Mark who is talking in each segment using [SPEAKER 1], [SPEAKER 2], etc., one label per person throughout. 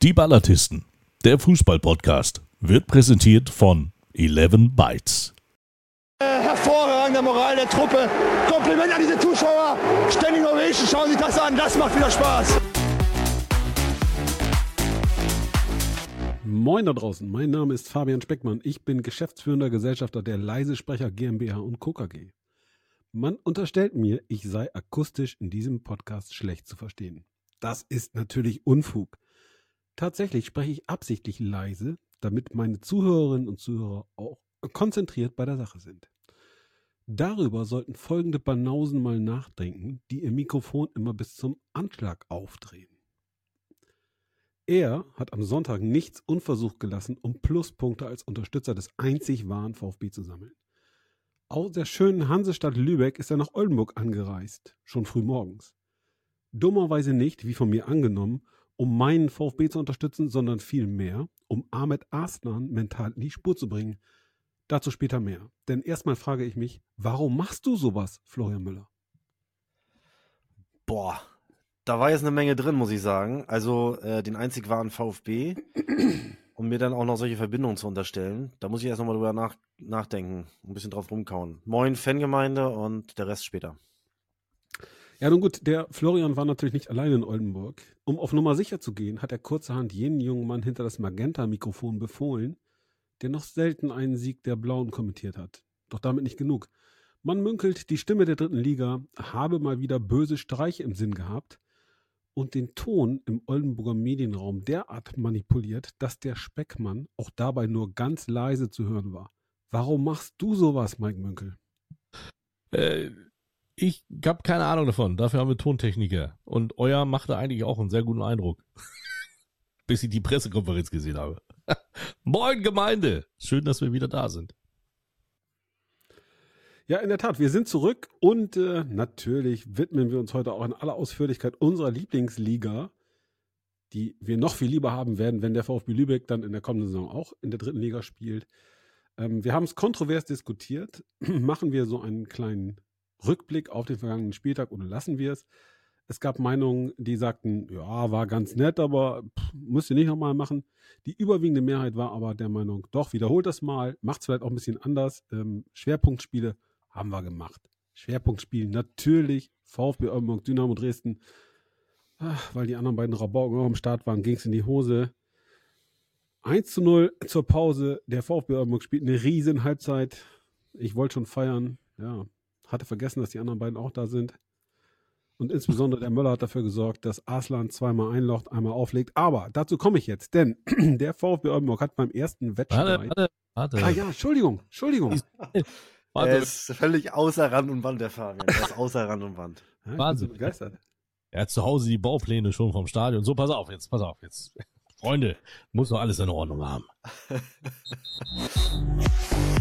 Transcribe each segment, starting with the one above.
[SPEAKER 1] Die Ballatisten, der Fußball-Podcast, wird präsentiert von 11 Bytes.
[SPEAKER 2] Hervorragende Moral der Truppe. Kompliment an diese Zuschauer. Standing Ovation, schauen Sie sich das an. Das macht wieder Spaß.
[SPEAKER 3] Moin da draußen, mein Name ist Fabian Speckmann. Ich bin geschäftsführender Gesellschafter der Leisesprecher GmbH und Co. KG. Man unterstellt mir, ich sei akustisch in diesem Podcast schlecht zu verstehen. Das ist natürlich Unfug. Tatsächlich spreche ich absichtlich leise, damit meine Zuhörerinnen und Zuhörer auch konzentriert bei der Sache sind. Darüber sollten folgende Banausen mal nachdenken, die ihr Mikrofon immer bis zum Anschlag aufdrehen. Er hat am Sonntag nichts unversucht gelassen, um Pluspunkte als Unterstützer des einzig wahren VfB zu sammeln. Aus der schönen Hansestadt Lübeck ist er nach Oldenburg angereist, schon früh morgens. Dummerweise nicht, wie von mir angenommen, um meinen VfB zu unterstützen, sondern vielmehr, um Ahmed Arslan mental in die Spur zu bringen. Dazu später mehr. Denn erstmal frage ich mich, warum machst du sowas, Florian Müller?
[SPEAKER 4] Boah, da war jetzt eine Menge drin, muss ich sagen. Also äh, den einzig wahren VfB und mir dann auch noch solche Verbindungen zu unterstellen. Da muss ich erst nochmal drüber nach, nachdenken, ein bisschen drauf rumkauen. Moin Fangemeinde und der Rest später.
[SPEAKER 3] Ja, nun gut, der Florian war natürlich nicht allein in Oldenburg. Um auf Nummer sicher zu gehen, hat er kurzerhand jenen jungen Mann hinter das Magenta-Mikrofon befohlen, der noch selten einen Sieg der Blauen kommentiert hat. Doch damit nicht genug. Man münkelt, die Stimme der dritten Liga habe mal wieder böse Streiche im Sinn gehabt und den Ton im Oldenburger Medienraum derart manipuliert, dass der Speckmann auch dabei nur ganz leise zu hören war. Warum machst du sowas, Mike Münkel?
[SPEAKER 1] Äh, ich habe keine Ahnung davon. Dafür haben wir Tontechniker. Und euer machte eigentlich auch einen sehr guten Eindruck. Bis ich die Pressekonferenz gesehen habe. Moin Gemeinde. Schön, dass wir wieder da sind.
[SPEAKER 3] Ja, in der Tat, wir sind zurück und äh, natürlich widmen wir uns heute auch in aller Ausführlichkeit unserer Lieblingsliga, die wir noch viel lieber haben werden, wenn der VfB Lübeck dann in der kommenden Saison auch in der dritten Liga spielt. Ähm, wir haben es kontrovers diskutiert. Machen wir so einen kleinen Rückblick auf den vergangenen Spieltag oder lassen wir es? Es gab Meinungen, die sagten, ja, war ganz nett, aber pff, müsst ihr nicht nochmal machen. Die überwiegende Mehrheit war aber der Meinung, doch, wiederholt das mal, macht es vielleicht auch ein bisschen anders. Ähm, Schwerpunktspiele haben wir gemacht. Schwerpunktspiel natürlich, VfB Oldenburg, Dynamo Dresden. Ach, weil die anderen beiden Rabauken auch am Start waren, ging es in die Hose. 1 zu 0 zur Pause. Der VfB Oldenburg spielt eine riesen Halbzeit. Ich wollte schon feiern. Ja, hatte vergessen, dass die anderen beiden auch da sind. Und insbesondere der Möller hat dafür gesorgt, dass Arslan zweimal einlocht, einmal auflegt. Aber dazu komme ich jetzt, denn der VfB Oldenburg hat beim ersten Wettstreit.
[SPEAKER 1] Warte, warte, warte.
[SPEAKER 3] Ah ja, Entschuldigung, Entschuldigung.
[SPEAKER 1] warte.
[SPEAKER 4] Er ist völlig außer Rand und Wand, der Fabian. Er ist außer Rand und Wand.
[SPEAKER 3] Ja, ich
[SPEAKER 1] Wahnsinn.
[SPEAKER 3] bin so begeistert.
[SPEAKER 1] Er hat zu Hause die Baupläne schon vom Stadion. So, pass auf jetzt, pass auf jetzt. Freunde, muss doch alles in Ordnung haben.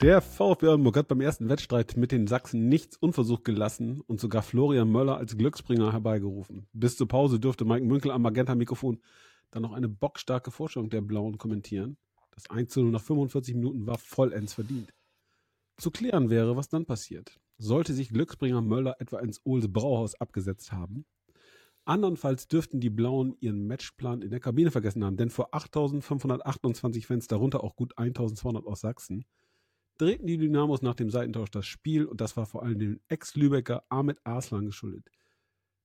[SPEAKER 3] Der VfB Oldenburg hat beim ersten Wettstreit mit den Sachsen nichts unversucht gelassen und sogar Florian Möller als Glücksbringer herbeigerufen. Bis zur Pause dürfte Mike Münkel am Magenta-Mikrofon dann noch eine bockstarke Vorstellung der Blauen kommentieren. Das 1 zu 0 nach 45 Minuten war vollends verdient. Zu klären wäre, was dann passiert. Sollte sich Glücksbringer Möller etwa ins Ohls Brauhaus abgesetzt haben? Andernfalls dürften die Blauen ihren Matchplan in der Kabine vergessen haben, denn vor 8.528 Fans, darunter auch gut 1.200 aus Sachsen, drehten die Dynamos nach dem Seitentausch das Spiel und das war vor allem dem Ex-Lübecker Ahmed Arslan geschuldet.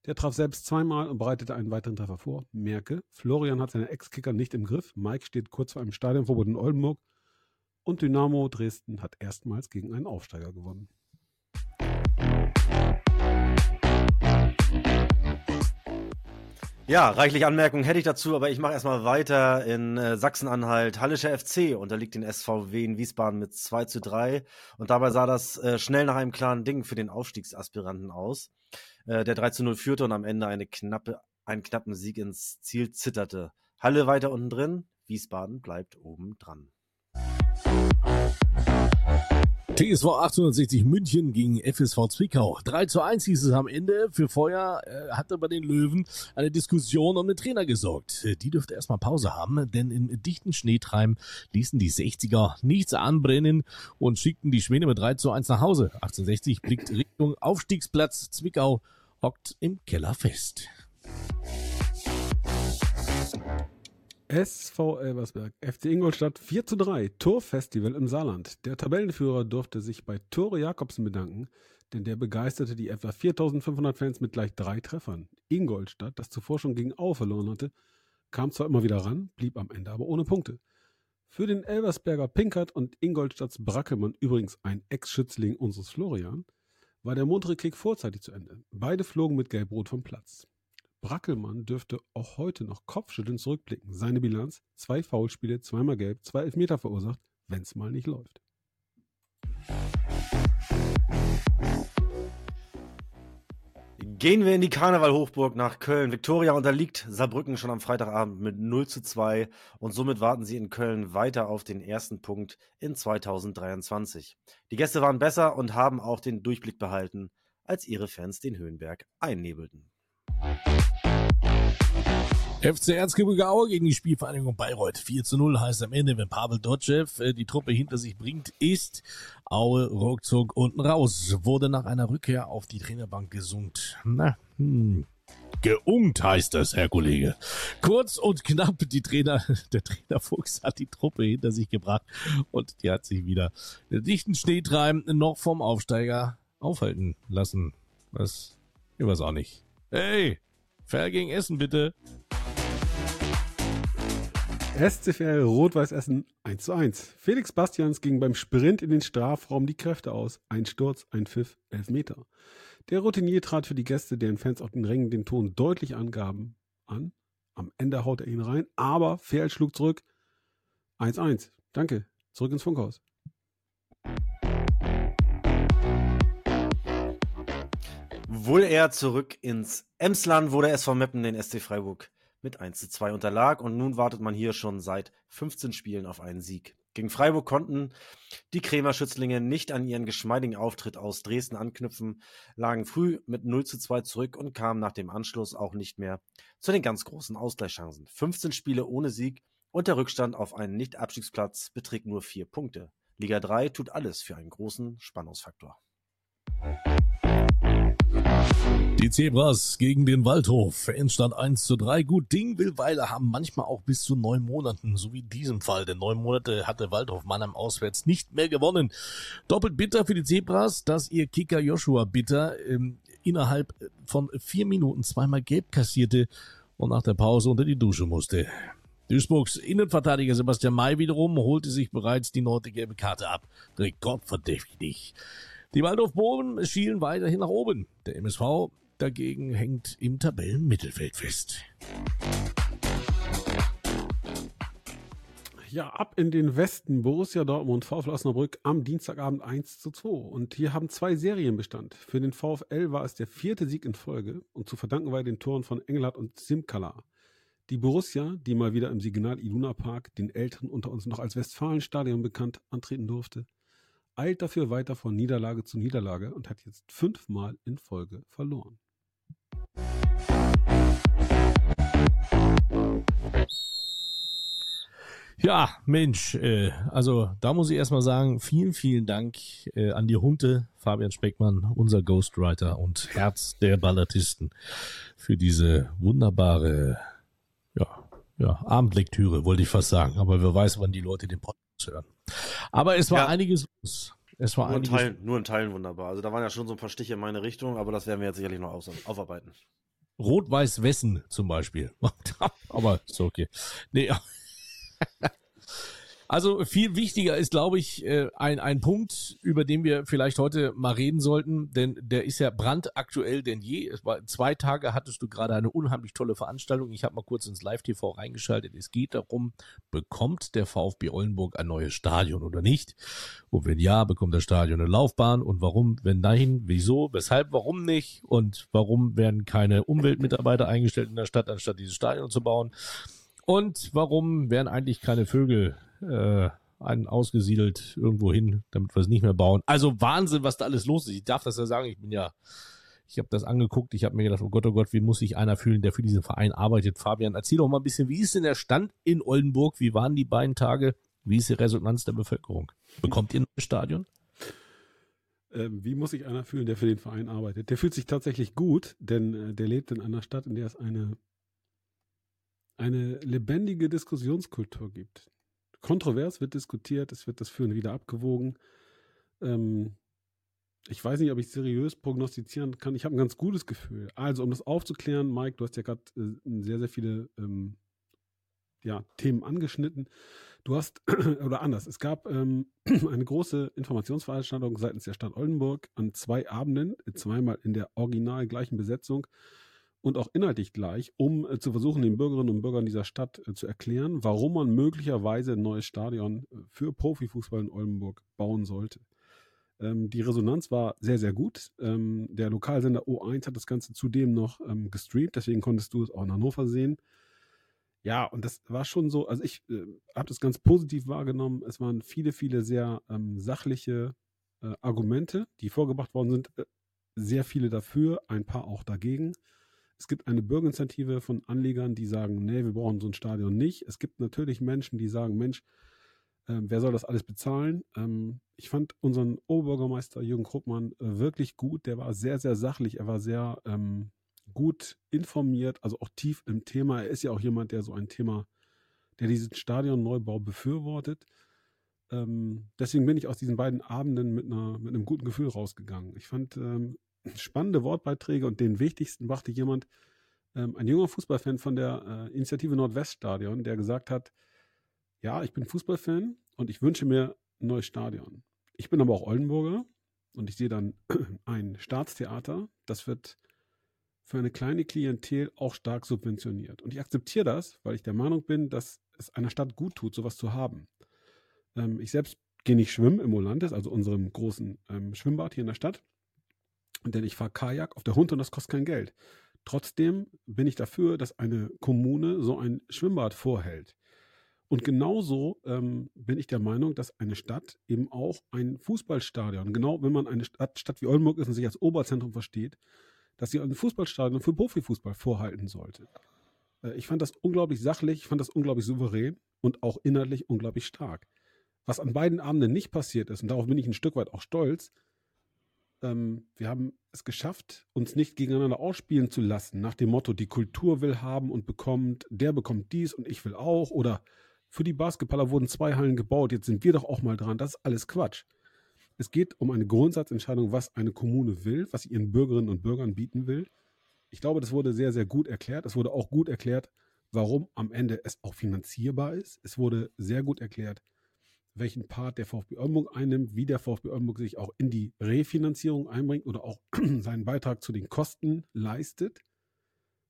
[SPEAKER 3] Der traf selbst zweimal und bereitete einen weiteren Treffer vor. Merke, Florian hat seine Ex-Kicker nicht im Griff. Mike steht kurz vor einem Stadionverbot in Oldenburg. Und Dynamo Dresden hat erstmals gegen einen Aufsteiger gewonnen.
[SPEAKER 4] Ja, reichlich Anmerkungen hätte ich dazu, aber ich mache erstmal weiter in äh, Sachsen-Anhalt. Hallischer FC unterliegt den SVW in Wiesbaden mit 2 zu 3. Und dabei sah das äh, schnell nach einem klaren Ding für den Aufstiegsaspiranten aus. Äh, der 3 zu 0 führte und am Ende eine knappe, einen knappen Sieg ins Ziel zitterte. Halle weiter unten drin, Wiesbaden bleibt oben dran.
[SPEAKER 1] TSV 1860 München gegen FSV Zwickau. 3 zu 1 hieß es am Ende. Für Feuer äh, hatte bei den Löwen eine Diskussion um den Trainer gesorgt. Die dürfte erstmal Pause haben, denn im dichten Schneetreim ließen die 60er nichts anbrennen und schickten die Schwäne mit 3 zu 1 nach Hause. 1860 blickt Richtung Aufstiegsplatz. Zwickau hockt im Keller fest.
[SPEAKER 3] SV Elversberg, FC Ingolstadt 4 zu 3, Torfestival im Saarland. Der Tabellenführer durfte sich bei Tore Jakobsen bedanken, denn der begeisterte die etwa 4500 Fans mit gleich drei Treffern. Ingolstadt, das zuvor schon gegen Au verloren hatte, kam zwar immer wieder ran, blieb am Ende aber ohne Punkte. Für den Elversberger Pinkert und Ingolstadts Brackelmann, übrigens ein Ex-Schützling unseres Florian, war der muntere Kick vorzeitig zu Ende. Beide flogen mit Gelb-Rot vom Platz. Brackelmann dürfte auch heute noch kopfschüttelnd zurückblicken. Seine Bilanz: zwei Foulspiele, zweimal gelb, zwei Elfmeter verursacht, wenn es mal nicht läuft.
[SPEAKER 4] Gehen wir in die Karneval-Hochburg nach Köln. Viktoria unterliegt Saarbrücken schon am Freitagabend mit 0 zu 2 und somit warten sie in Köln weiter auf den ersten Punkt in 2023. Die Gäste waren besser und haben auch den Durchblick behalten, als ihre Fans den Höhenberg einnebelten.
[SPEAKER 1] FC Erzgebirge Aue gegen die Spielvereinigung Bayreuth. 4 zu 0 heißt am Ende, wenn Pavel Dotschew äh, die Truppe hinter sich bringt, ist Aue ruckzuck unten raus. Wurde nach einer Rückkehr auf die Trainerbank gesummt. Na, hm. Geungt heißt das, Herr Kollege. Kurz und knapp, die Trainer, der Trainer Fuchs hat die Truppe hinter sich gebracht und die hat sich wieder den dichten Schneetreiben noch vom Aufsteiger aufhalten lassen. Was? Ich weiß auch nicht. Hey, gegen Essen bitte.
[SPEAKER 3] SCFL Rot-Weiß Essen 1 zu 1. Felix Bastians ging beim Sprint in den Strafraum die Kräfte aus. Ein Sturz, ein Pfiff, elf Meter. Der Routinier trat für die Gäste, deren Fans auf den Rängen den Ton deutlich angaben, an. Am Ende haut er ihn rein, aber Fehl schlug zurück. 1-1. Danke. Zurück ins Funkhaus.
[SPEAKER 4] Wohl eher zurück ins Emsland, wo der SV Meppen den SC Freiburg mit 1 zu 2 unterlag und nun wartet man hier schon seit 15 Spielen auf einen Sieg. Gegen Freiburg konnten die Krämer Schützlinge nicht an ihren geschmeidigen Auftritt aus Dresden anknüpfen, lagen früh mit 0 zu 2 zurück und kamen nach dem Anschluss auch nicht mehr zu den ganz großen Ausgleichschancen. 15 Spiele ohne Sieg und der Rückstand auf einen Nicht-Abstiegsplatz beträgt nur vier Punkte. Liga 3 tut alles für einen großen Spannungsfaktor.
[SPEAKER 1] Die Zebras gegen den Waldhof. Endstand 1 zu 3. Gut, Ding will Weile haben manchmal auch bis zu neun Monaten, so wie in diesem Fall. Denn neun Monate hatte Waldhof Mannheim auswärts nicht mehr gewonnen. Doppelt bitter für die Zebras, dass ihr Kicker Joshua Bitter ähm, innerhalb von vier Minuten zweimal gelb kassierte und nach der Pause unter die Dusche musste. Duisburgs Innenverteidiger Sebastian May wiederum holte sich bereits die neunte gelbe Karte ab. Rekordverdächtig. Die Waldorf-Bohlen schielen weiterhin nach oben. Der MSV dagegen hängt im Tabellenmittelfeld fest.
[SPEAKER 3] Ja, ab in den Westen. Borussia Dortmund, VfL Osnabrück am Dienstagabend 1 zu 2. Und hier haben zwei Serien Bestand. Für den VfL war es der vierte Sieg in Folge und zu verdanken war den Toren von Engelhardt und Simkala. Die Borussia, die mal wieder im Signal Iduna Park, den Älteren unter uns noch als Westfalenstadion bekannt, antreten durfte, eilt dafür weiter von Niederlage zu Niederlage und hat jetzt fünfmal in Folge verloren.
[SPEAKER 1] Ja, Mensch, äh, also da muss ich erstmal sagen, vielen, vielen Dank äh, an die Hunde, Fabian Speckmann, unser Ghostwriter und Herz der Ballatisten, für diese wunderbare, ja, ja, Abendlektüre, wollte ich fast sagen, aber wer weiß, wann die Leute den Podcast hören. Aber es war
[SPEAKER 4] Ja.
[SPEAKER 1] einiges los. Es war
[SPEAKER 4] Nur in, Teilen, nur in Teilen wunderbar. Also da waren ja schon so ein paar Stiche in meine Richtung, aber das werden wir jetzt sicherlich noch auf, aufarbeiten.
[SPEAKER 1] Rot-Weiß-Wessen zum Beispiel. Aber ist okay. Nee. Also viel wichtiger ist, glaube ich, äh, ein, ein Punkt, über den wir vielleicht heute mal reden sollten, denn der ist ja brandaktuell denn je. Es war, zwei Tage hattest du gerade eine unheimlich tolle Veranstaltung. Ich habe mal kurz ins Live-TV reingeschaltet. Es geht darum, bekommt der VfB Oldenburg ein neues Stadion oder nicht? Und wenn ja, bekommt das Stadion eine Laufbahn? Und warum? Wenn nein, wieso? Weshalb? Warum nicht? Und warum werden keine Umweltmitarbeiter eingestellt in der Stadt, anstatt dieses Stadion zu bauen? Und warum werden eigentlich keine Vögel äh, einen ausgesiedelt irgendwo hin, damit wir es nicht mehr bauen? Also Wahnsinn, was da alles los ist. Ich darf das ja sagen, ich bin ja, ich habe das angeguckt, ich habe mir gedacht, oh Gott, oh Gott, wie muss sich einer fühlen, der für diesen Verein arbeitet? Fabian, erzähl doch mal ein bisschen, wie ist denn der Stand in Oldenburg? Wie waren die beiden Tage? Wie ist die Resonanz der Bevölkerung? Bekommt ihr ein Stadion?
[SPEAKER 3] Ähm, wie muss sich einer fühlen, der für den Verein arbeitet? Der fühlt sich tatsächlich gut, denn äh, der lebt in einer Stadt, in der es eine, eine lebendige Diskussionskultur gibt. Kontrovers wird diskutiert, es wird das Führen wieder abgewogen. Ähm, ich weiß nicht, ob ich seriös prognostizieren kann. Ich habe ein ganz gutes Gefühl. Also, um das aufzuklären, Mike, du hast ja gerade äh, sehr, sehr viele ähm, ja, Themen angeschnitten. Du hast, oder anders, es gab ähm, eine große Informationsveranstaltung seitens der Stadt Oldenburg an zwei Abenden, zweimal in der original gleichen Besetzung und auch inhaltlich gleich, um äh, zu versuchen, den Bürgerinnen und Bürgern dieser Stadt äh, zu erklären, warum man möglicherweise ein neues Stadion äh, für Profifußball in Oldenburg bauen sollte. Ähm, die Resonanz war sehr, sehr gut. Ähm, der Lokalsender O1 hat das Ganze zudem noch ähm, gestreamt, deswegen konntest du es auch in Hannover sehen. Ja, und das war schon so, also ich äh, habe das ganz positiv wahrgenommen. Es waren viele, viele sehr ähm, sachliche äh, Argumente, die vorgebracht worden sind. Äh, sehr viele dafür, ein paar auch dagegen. Es gibt eine Bürgerinitiative von Anlegern, die sagen, nee, wir brauchen so ein Stadion nicht. Es gibt natürlich Menschen, die sagen, Mensch, ähm, wer soll das alles bezahlen? Ähm, ich fand unseren Oberbürgermeister Jürgen Kruppmann äh, wirklich gut. Der war sehr, sehr sachlich. Er war sehr ähm, gut informiert, also auch tief im Thema. Er ist ja auch jemand, der so ein Thema, der diesen Stadionneubau befürwortet. Ähm, deswegen bin ich aus diesen beiden Abenden mit, einer, mit einem guten Gefühl rausgegangen. Ich fand ähm, spannende Wortbeiträge und den wichtigsten brachte jemand, ähm, ein junger Fußballfan von der äh, Initiative Nordweststadion, der gesagt hat, ja, ich bin Fußballfan und ich wünsche mir ein neues Stadion. Ich bin aber auch Oldenburger und ich sehe dann ein Staatstheater, das wird für eine kleine Klientel auch stark subventioniert. Und ich akzeptiere das, weil ich der Meinung bin, dass es einer Stadt gut tut, sowas zu haben. Ähm, ich selbst gehe nicht schwimmen im Olandes, also unserem großen ähm, Schwimmbad hier in der Stadt. Denn ich fahre Kajak auf der Hund und das kostet kein Geld. Trotzdem bin ich dafür, dass eine Kommune so ein Schwimmbad vorhält. Und genauso ähm, bin ich der Meinung, dass eine Stadt eben auch ein Fußballstadion, genau wenn man eine Stadt, Stadt wie Oldenburg ist und sich als Oberzentrum versteht, dass sie ein Fußballstadion für Profifußball vorhalten sollte. Äh, ich fand das unglaublich sachlich, ich fand das unglaublich souverän und auch inhaltlich unglaublich stark. Was an beiden Abenden nicht passiert ist, und darauf bin ich ein Stück weit auch stolz, ähm, wir haben es geschafft, uns nicht gegeneinander ausspielen zu lassen, nach dem Motto, die Kultur will haben und bekommt, der bekommt dies und ich will auch, oder für die Basketballer wurden zwei Hallen gebaut, jetzt sind wir doch auch mal dran. Das ist alles Quatsch. Es geht um eine Grundsatzentscheidung, was eine Kommune will, was sie ihren Bürgerinnen und Bürgern bieten will. Ich glaube, das wurde sehr, sehr gut erklärt. Es wurde auch gut erklärt, warum am Ende es auch finanzierbar ist. Es wurde sehr gut erklärt, welchen Part der VfB Oldenburg einnimmt, wie der VfB Oldenburg sich auch in die Refinanzierung einbringt oder auch seinen Beitrag zu den Kosten leistet.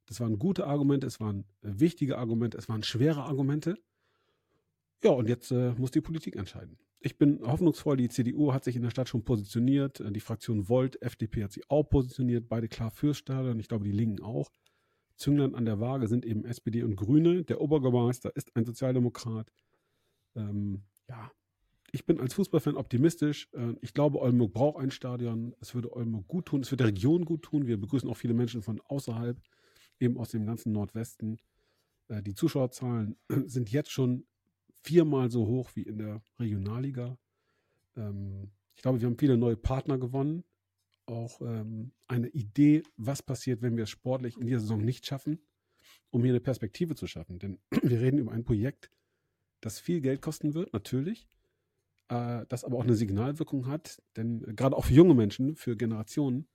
[SPEAKER 3] Das waren gute Argumente, es waren wichtige Argumente, es waren schwere Argumente. Ja, und jetzt äh, muss die Politik entscheiden. Ich bin hoffnungsvoll, die CDU hat sich in der Stadt schon positioniert, äh, die Fraktion Volt, FDP hat sich auch positioniert, beide klar fürs Stadion, ich glaube die Linken auch. Zünglein an der Waage sind eben SPD und Grüne. Der Oberbürgermeister ist ein Sozialdemokrat. Ähm, ja, ich bin als Fußballfan optimistisch. Äh, ich glaube, Oldenburg braucht ein Stadion. Es würde Oldenburg gut tun. Es wird der Region gut tun. Wir begrüßen auch viele Menschen von außerhalb, eben aus dem ganzen Nordwesten. Äh, die Zuschauerzahlen sind jetzt schon viermal so hoch wie in der Regionalliga. Ähm, ich glaube, wir haben viele neue Partner gewonnen. Auch ähm, eine Idee, was passiert, wenn wir es sportlich in dieser Saison nicht schaffen, um hier eine Perspektive zu schaffen. Denn wir reden über ein Projekt, das viel Geld kosten wird, natürlich, äh, das aber auch eine Signalwirkung hat. Denn äh, gerade auch für junge Menschen, für Generationen,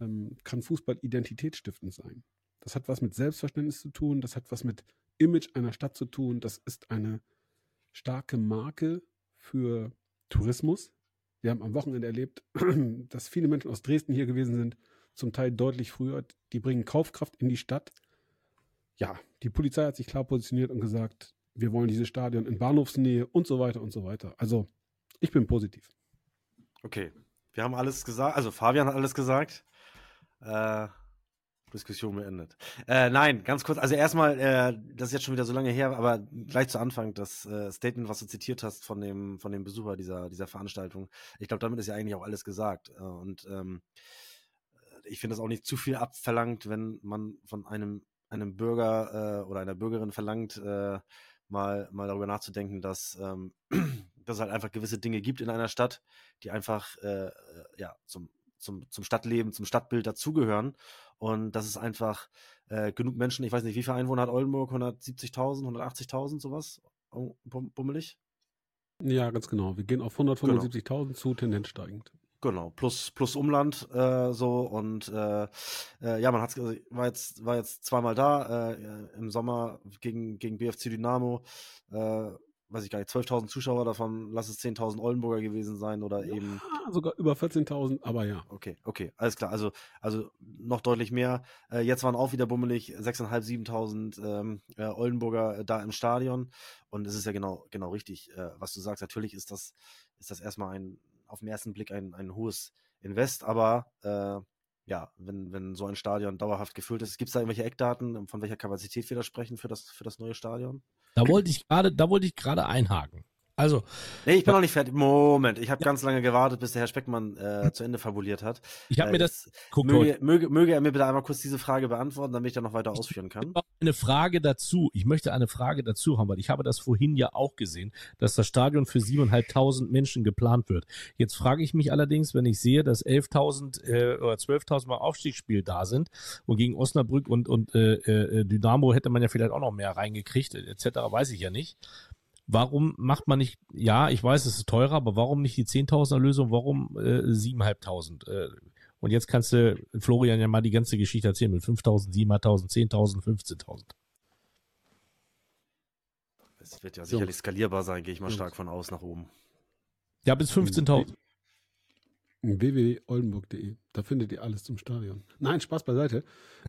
[SPEAKER 3] ähm, kann Fußball identitätsstiftend sein. Das hat was mit Selbstverständnis zu tun, das hat was mit Image einer Stadt zu tun, das ist eine starke Marke für Tourismus. Wir haben am Wochenende erlebt, dass viele Menschen aus Dresden hier gewesen sind, zum Teil deutlich früher. Die bringen Kaufkraft in die Stadt. Ja, die Polizei hat sich klar positioniert und gesagt, wir wollen dieses Stadion in Bahnhofsnähe und so weiter und so weiter. Also, ich bin positiv.
[SPEAKER 4] Okay, wir haben alles gesagt, also Fabian hat alles gesagt. Äh, Diskussion beendet. Äh, nein, ganz kurz. Also erstmal, äh, das ist jetzt schon wieder so lange her, aber gleich zu Anfang das äh, Statement, was du zitiert hast von dem von dem Besucher dieser dieser Veranstaltung. Ich glaube, damit ist ja eigentlich auch alles gesagt. Äh, und ähm, ich finde es auch nicht zu viel abverlangt, wenn man von einem einem Bürger äh, oder einer Bürgerin verlangt, mal mal darüber nachzudenken, dass ähm, dass es halt einfach gewisse Dinge gibt in einer Stadt, die einfach äh, ja, zum, zum, zum Stadtleben, zum Stadtbild dazugehören. Und das ist einfach äh, genug Menschen, ich weiß nicht, wie viele Einwohner hat Oldenburg? 170.000, 180.000, sowas? Bummelig?
[SPEAKER 3] Ja, ganz genau. Wir gehen auf 175.000 genau. zu, Tendenz steigend.
[SPEAKER 4] Genau, plus, plus Umland äh, so und äh, äh, ja, man hat's, also, war jetzt war jetzt zweimal da äh, im Sommer gegen gegen BFC Dynamo, äh, weiß ich gar nicht, 12.000 Zuschauer davon, lass es 10.000 Oldenburger gewesen sein oder ja, eben
[SPEAKER 3] sogar über 14.000, aber ja.
[SPEAKER 4] Okay, okay, alles klar. Also also noch deutlich mehr. Äh, jetzt waren auch wieder bummelig 6.500, 7.000 ähm, äh, Oldenburger da im Stadion und es ist ja genau genau richtig, äh, was du sagst. Natürlich ist das ist das erstmal ein auf den ersten Blick ein, ein hohes Invest, aber äh, ja, wenn, wenn so ein Stadion dauerhaft gefüllt ist, gibt es da irgendwelche Eckdaten, von welcher Kapazität wir da sprechen für das, für das neue Stadion?
[SPEAKER 1] Da wollte ich gerade, da wollte ich gerade einhaken. Also.
[SPEAKER 4] Nee, ich bin noch nicht fertig. Moment, ich habe ja. ganz lange gewartet, bis der Herr Speckmann äh, zu Ende fabuliert hat.
[SPEAKER 1] Ich habe äh, mir das.
[SPEAKER 4] Guck, möge, möge, möge, er mir bitte einmal kurz diese Frage beantworten, damit ich dann noch weiter ausführen kann.
[SPEAKER 1] Eine Frage dazu. Ich möchte eine Frage dazu haben, weil ich habe das vorhin ja auch gesehen, dass das Stadion für 7.500 Menschen geplant wird. Jetzt frage ich mich allerdings, wenn ich sehe, dass 11.000 äh, oder 12.000 Mal Aufstiegsspiel da sind und gegen Osnabrück und, und äh, äh, Dynamo hätte man ja vielleicht auch noch mehr reingekriegt, etc., weiß ich ja nicht warum macht man nicht, ja, ich weiß, es ist teurer, aber warum nicht die 10.000er Lösung, warum äh, 7.500? Äh, und jetzt kannst du Florian ja mal die ganze Geschichte erzählen mit 5.000, 7.500, 10.000, 15.000.
[SPEAKER 4] Es wird ja sicherlich so. skalierbar sein, gehe ich mal stark von aus nach oben.
[SPEAKER 1] Ja, bis 15.000
[SPEAKER 3] www.oldenburg.de. Da findet ihr alles zum Stadion. Nein, Spaß beiseite.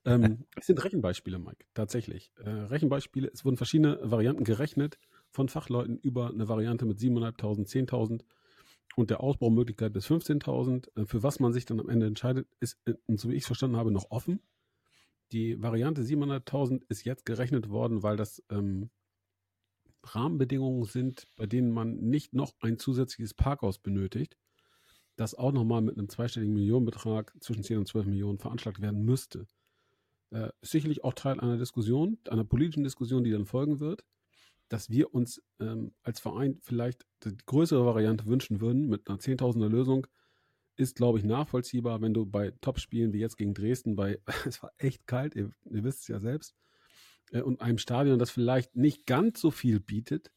[SPEAKER 3] Ähm, es sind Rechenbeispiele, Mike, tatsächlich. Äh, Rechenbeispiele, es wurden verschiedene Varianten gerechnet von Fachleuten über eine Variante mit 7.500, 10.000 und der Ausbaumöglichkeit bis 15.000. Äh, für was man sich dann am Ende entscheidet, ist, äh, so wie ich es verstanden habe, noch offen. Die Variante 700.000 ist jetzt gerechnet worden, weil das ähm, Rahmenbedingungen sind, bei denen man nicht noch ein zusätzliches Parkhaus benötigt das auch nochmal mit einem zweistelligen Millionenbetrag zwischen 10 und 12 Millionen veranschlagt werden müsste. Äh, sicherlich auch Teil einer Diskussion, einer politischen Diskussion, die dann folgen wird, dass wir uns ähm, als Verein vielleicht die größere Variante wünschen würden mit einer 10.000er Lösung, ist, glaube ich, nachvollziehbar, wenn du bei Topspielen wie jetzt gegen Dresden, bei, es war echt kalt, ihr, ihr wisst es ja selbst, äh, und einem Stadion, das vielleicht nicht ganz so viel bietet,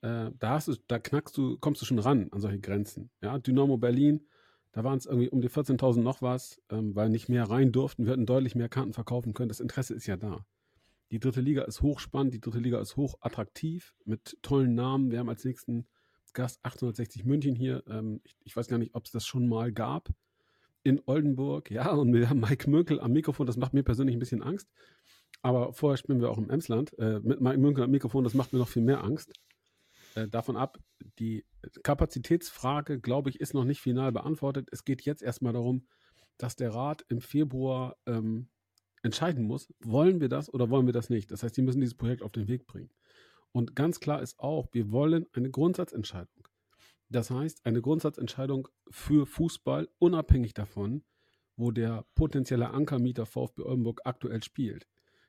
[SPEAKER 3] äh, da, hast du, da knackst du, kommst du schon ran an solche Grenzen. Ja, Dynamo Berlin, da waren es irgendwie um die 14.000 noch was, ähm, weil nicht mehr rein durften. Wir hätten deutlich mehr Karten verkaufen können. Das Interesse ist ja da. Die dritte Liga ist hochspannend, die dritte Liga ist hochattraktiv mit tollen Namen. Wir haben als nächsten Gast 860 München hier. Ähm, ich, ich, weiß gar nicht, ob es das schon mal gab in Oldenburg. Ja, und wir haben Mike Münkel am Mikrofon. Das macht mir persönlich ein bisschen Angst. Aber vorher spielen wir auch im Emsland. Äh, mit Mike Münkel am Mikrofon, das macht mir noch viel mehr Angst. Äh, davon ab, die Kapazitätsfrage, glaube ich, ist noch nicht final beantwortet. Es geht jetzt erstmal darum, dass der Rat im Februar ähm, entscheiden muss, wollen wir das oder wollen wir das nicht. Das heißt, sie müssen dieses Projekt auf den Weg bringen. Und ganz klar ist auch, wir wollen eine Grundsatzentscheidung. Das heißt, eine Grundsatzentscheidung für Fußball, unabhängig davon, wo der potenzielle Ankermieter VfB Oldenburg aktuell spielt.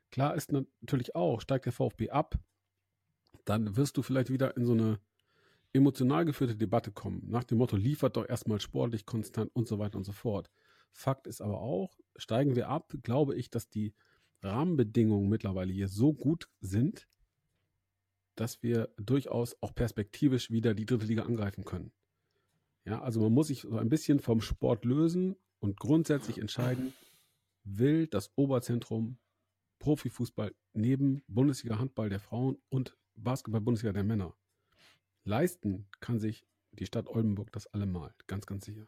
[SPEAKER 3] Klar ist natürlich auch, steigt der VfB ab, dann wirst du vielleicht wieder in so eine emotional geführte Debatte kommen, nach dem Motto, liefert doch erstmal sportlich konstant und so weiter und so fort. Fakt ist aber auch, steigen wir ab, glaube ich, dass die Rahmenbedingungen mittlerweile hier so gut sind, dass wir durchaus auch perspektivisch wieder die dritte Liga angreifen können. Ja, also man muss sich so ein bisschen vom Sport lösen und grundsätzlich entscheiden, will das Oberzentrum Profifußball neben Bundesliga Handball der Frauen und Basketball-Bundesliga der Männer. Leisten kann sich die Stadt Oldenburg das allemal, ganz, ganz sicher.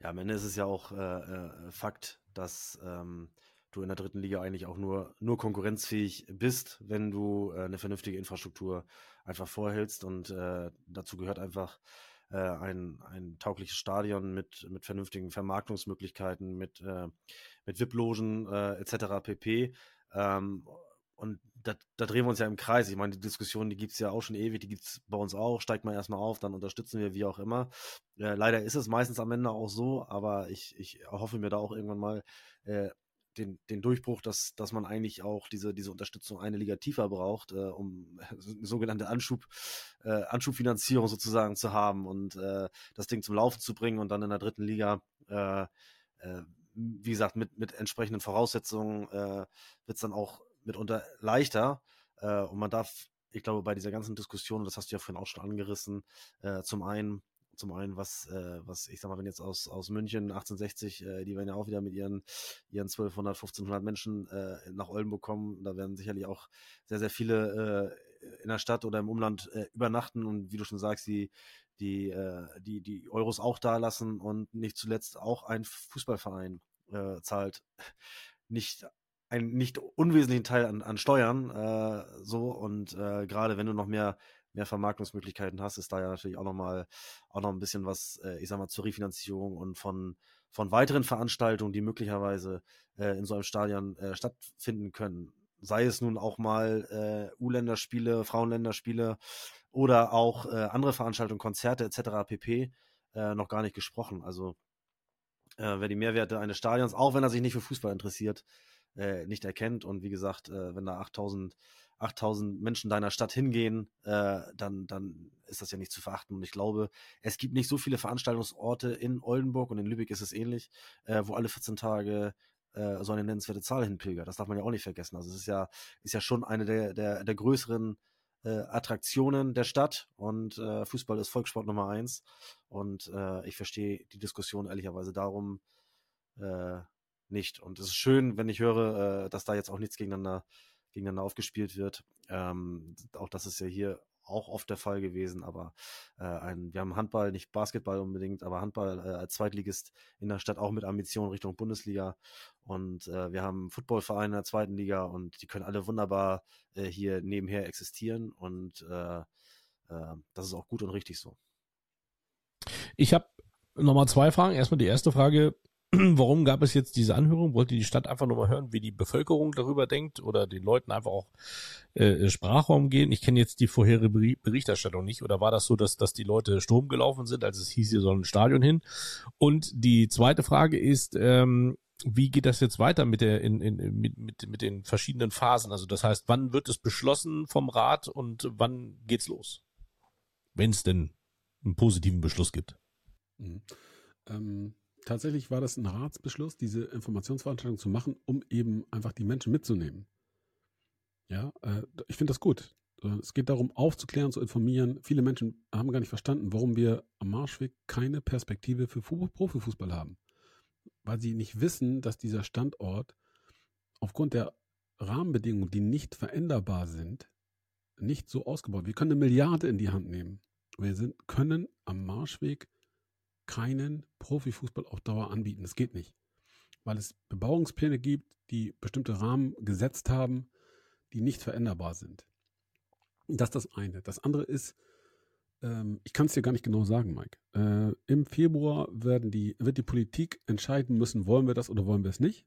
[SPEAKER 4] Ja, am Ende ist es ja auch äh, äh, Fakt, dass ähm, du in der dritten Liga eigentlich auch nur, nur konkurrenzfähig bist, wenn du äh, eine vernünftige Infrastruktur einfach vorhältst. Und äh, dazu gehört einfach äh, ein, ein taugliches Stadion mit, mit vernünftigen Vermarktungsmöglichkeiten, mit, äh, mit VIP-Logen etc. pp. Ähm, und da, da drehen wir uns ja im Kreis. Ich meine, die Diskussion, die gibt es ja auch schon ewig, die gibt es bei uns auch. Steigt man erstmal auf, dann unterstützen wir, wie auch immer. Äh, leider ist es meistens am Ende auch so, aber ich, ich hoffe mir da auch irgendwann mal äh, den, den Durchbruch, dass, dass man eigentlich auch diese, diese Unterstützung eine Liga tiefer braucht, äh, um sogenannte Anschub, äh, Anschubfinanzierung sozusagen zu haben und äh, das Ding zum Laufen zu bringen und dann in der dritten Liga, äh, wie gesagt, mit, mit entsprechenden Voraussetzungen äh, wird es dann auch mitunter leichter. Äh, und man darf, ich glaube, bei dieser ganzen Diskussion, das hast du ja vorhin auch schon angerissen, äh, zum einen zum einen, was, äh, was ich sag mal, wenn jetzt aus, aus München 1860, äh, die werden ja auch wieder mit ihren, ihren 1200, 1500 Menschen äh, nach Oldenburg kommen. Da werden sicherlich auch sehr, sehr viele äh, in der Stadt oder im Umland äh, übernachten und wie du schon sagst, die, die, äh, die, die Euros auch da lassen und nicht zuletzt auch ein Fußballverein zahlt nicht einen nicht unwesentlichen Teil an, an Steuern äh, so und äh, gerade wenn du noch mehr mehr Vermarktungsmöglichkeiten hast, ist da ja natürlich auch nochmal auch noch ein bisschen was, äh, ich sag mal, zur Refinanzierung und von, von weiteren Veranstaltungen, die möglicherweise äh, in so einem Stadion äh, stattfinden können. Sei es nun auch mal äh, U-Länderspiele, Frauenländerspiele oder auch andere Veranstaltungen, Konzerte etc. pp. Noch gar nicht gesprochen. Also wer die Mehrwerte eines Stadions, auch wenn er sich nicht für Fußball interessiert, äh, nicht erkennt und wie gesagt, äh, wenn da 8000 8000 Menschen deiner Stadt hingehen, äh, dann, dann ist das ja nicht zu verachten. Und ich glaube, es gibt nicht so viele Veranstaltungsorte in Oldenburg und in Lübeck ist es ähnlich, äh, wo alle 14 Tage äh, so eine nennenswerte Zahl hinpilgert. Das darf man ja auch nicht vergessen. Also es ist ja, ist ja schon eine der, der, der größeren äh, Attraktionen der Stadt und äh, Fußball ist Volkssport Nummer eins. Und äh, ich verstehe die Diskussion ehrlicherweise darum äh, nicht. Und es ist schön, wenn ich höre, äh, dass da jetzt auch nichts gegeneinander gegeneinander aufgespielt wird. Ähm, auch das ist ja hier auch oft der Fall gewesen, aber äh, ein, wir haben Handball, nicht Basketball unbedingt, aber Handball äh, als Zweitligist in der Stadt auch mit Ambitionen Richtung Bundesliga und äh, wir haben Footballvereine in der zweiten Liga und die können alle wunderbar äh, hier nebenher existieren und äh, äh, das ist auch gut und richtig so.
[SPEAKER 1] Ich habe nochmal zwei Fragen. Erstmal die erste Frage, warum gab es jetzt diese Anhörung? Wollte die Stadt einfach nur mal hören, wie die Bevölkerung darüber denkt oder den Leuten einfach auch äh, Sprachraum gehen? Ich kenne jetzt die vorherige Berichterstattung nicht. Oder war das so, dass, dass die Leute Sturm gelaufen sind, als es hieß, hier soll ein Stadion hin? Und die zweite Frage ist, ähm, wie geht das jetzt weiter mit der in, in, mit, mit, mit den verschiedenen Phasen? Also das heißt, wann wird es beschlossen vom Rat und wann geht's los? Wenn es denn einen positiven Beschluss gibt.
[SPEAKER 3] Mhm. Ähm tatsächlich war das ein Ratsbeschluss, diese Informationsveranstaltung zu machen, um eben einfach die Menschen mitzunehmen. Ja, äh, ich finde das gut. Äh, es geht darum, aufzuklären, zu informieren. Viele Menschen haben gar nicht verstanden, warum wir am Marschweg keine Perspektive für Profifußball haben. Weil sie nicht wissen, dass dieser Standort aufgrund der Rahmenbedingungen, die nicht veränderbar sind, nicht so ausgebaut. Wir können eine Milliarde in die Hand nehmen. Wir sind, können am Marschweg keinen Profifußball auf Dauer anbieten. Das geht nicht. Weil es Bebauungspläne gibt, die bestimmte Rahmen gesetzt haben, die nicht veränderbar sind. Das ist das eine. Das andere ist, ähm, ich kann es dir gar nicht genau sagen, Mike. Äh, Im Februar werden die, wird die Politik entscheiden müssen, wollen wir das oder wollen wir es nicht.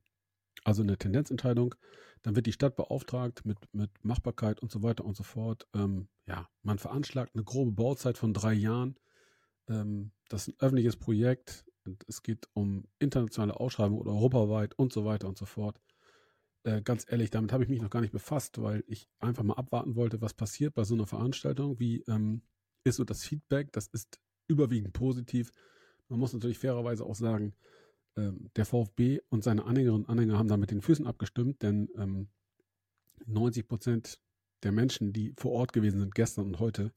[SPEAKER 3] Also eine Tendenzentscheidung. Dann wird die Stadt beauftragt mit, mit Machbarkeit und so weiter und so fort. Ähm, ja, man veranschlagt eine grobe Bauzeit von drei Jahren. Ähm, das ist ein öffentliches Projekt. Und es geht um internationale Ausschreibungen oder europaweit und so weiter und so fort. Äh, ganz ehrlich, damit habe ich mich noch gar nicht befasst, weil ich einfach mal abwarten wollte, was passiert bei so einer Veranstaltung. Wie ähm, ist so das Feedback? Das ist überwiegend positiv. Man muss natürlich fairerweise auch sagen, ähm, der VfB und seine Anhängerinnen und Anhänger haben da mit den Füßen abgestimmt, denn ähm, 90 Prozent der Menschen, die vor Ort gewesen sind, gestern und heute,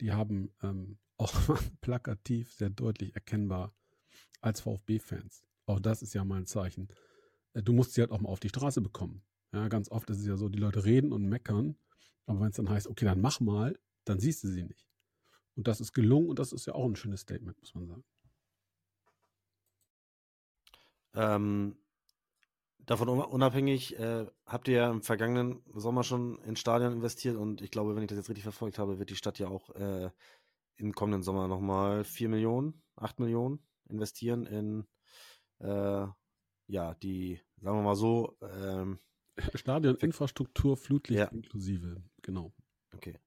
[SPEAKER 3] die haben ähm, auch plakativ sehr deutlich erkennbar als VfB-Fans. Auch das ist ja mal ein Zeichen. Äh, du musst sie halt auch mal auf die Straße bekommen. Ja, ganz oft ist es ja so, die Leute reden und meckern, aber wenn es dann heißt, okay, dann mach mal, dann siehst du sie nicht. Und das ist gelungen und das ist ja auch ein schönes Statement, muss man sagen.
[SPEAKER 4] Ähm, davon unabhängig, äh, habt ihr ja im vergangenen Sommer schon in Stadion investiert und ich glaube, wenn ich das jetzt richtig verfolgt habe, wird die Stadt ja auch äh, im kommenden Sommer nochmal 4 Millionen, 8 Millionen investieren in äh, ja, die, sagen wir mal so, ähm,
[SPEAKER 3] Stadion, Infrastruktur, Flutlicht ja. inklusive, genau.
[SPEAKER 4] Okay.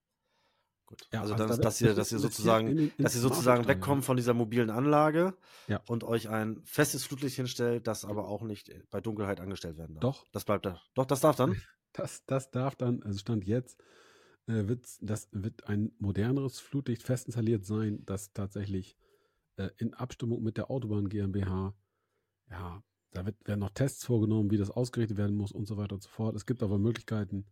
[SPEAKER 4] Gut.
[SPEAKER 3] Ja,
[SPEAKER 4] also,
[SPEAKER 3] also
[SPEAKER 4] dann,
[SPEAKER 3] da
[SPEAKER 4] dass ihr, dass ihr sozusagen,
[SPEAKER 3] in ins
[SPEAKER 4] dass ihr sozusagen wegkommt von dieser mobilen Anlage
[SPEAKER 3] Ja.
[SPEAKER 4] und euch ein festes Flutlicht hinstellt, das aber auch nicht bei Dunkelheit angestellt werden darf.
[SPEAKER 3] Doch.
[SPEAKER 4] Das bleibt da. Doch, das darf dann.
[SPEAKER 3] Das, das darf dann, also Stand jetzt, äh, wird, das wird ein moderneres Flutlicht fest installiert sein, das tatsächlich äh, in Abstimmung mit der Autobahn GmbH, ja, da wird, werden noch Tests vorgenommen, wie das ausgerichtet werden muss und so weiter und so fort. Es gibt aber Möglichkeiten,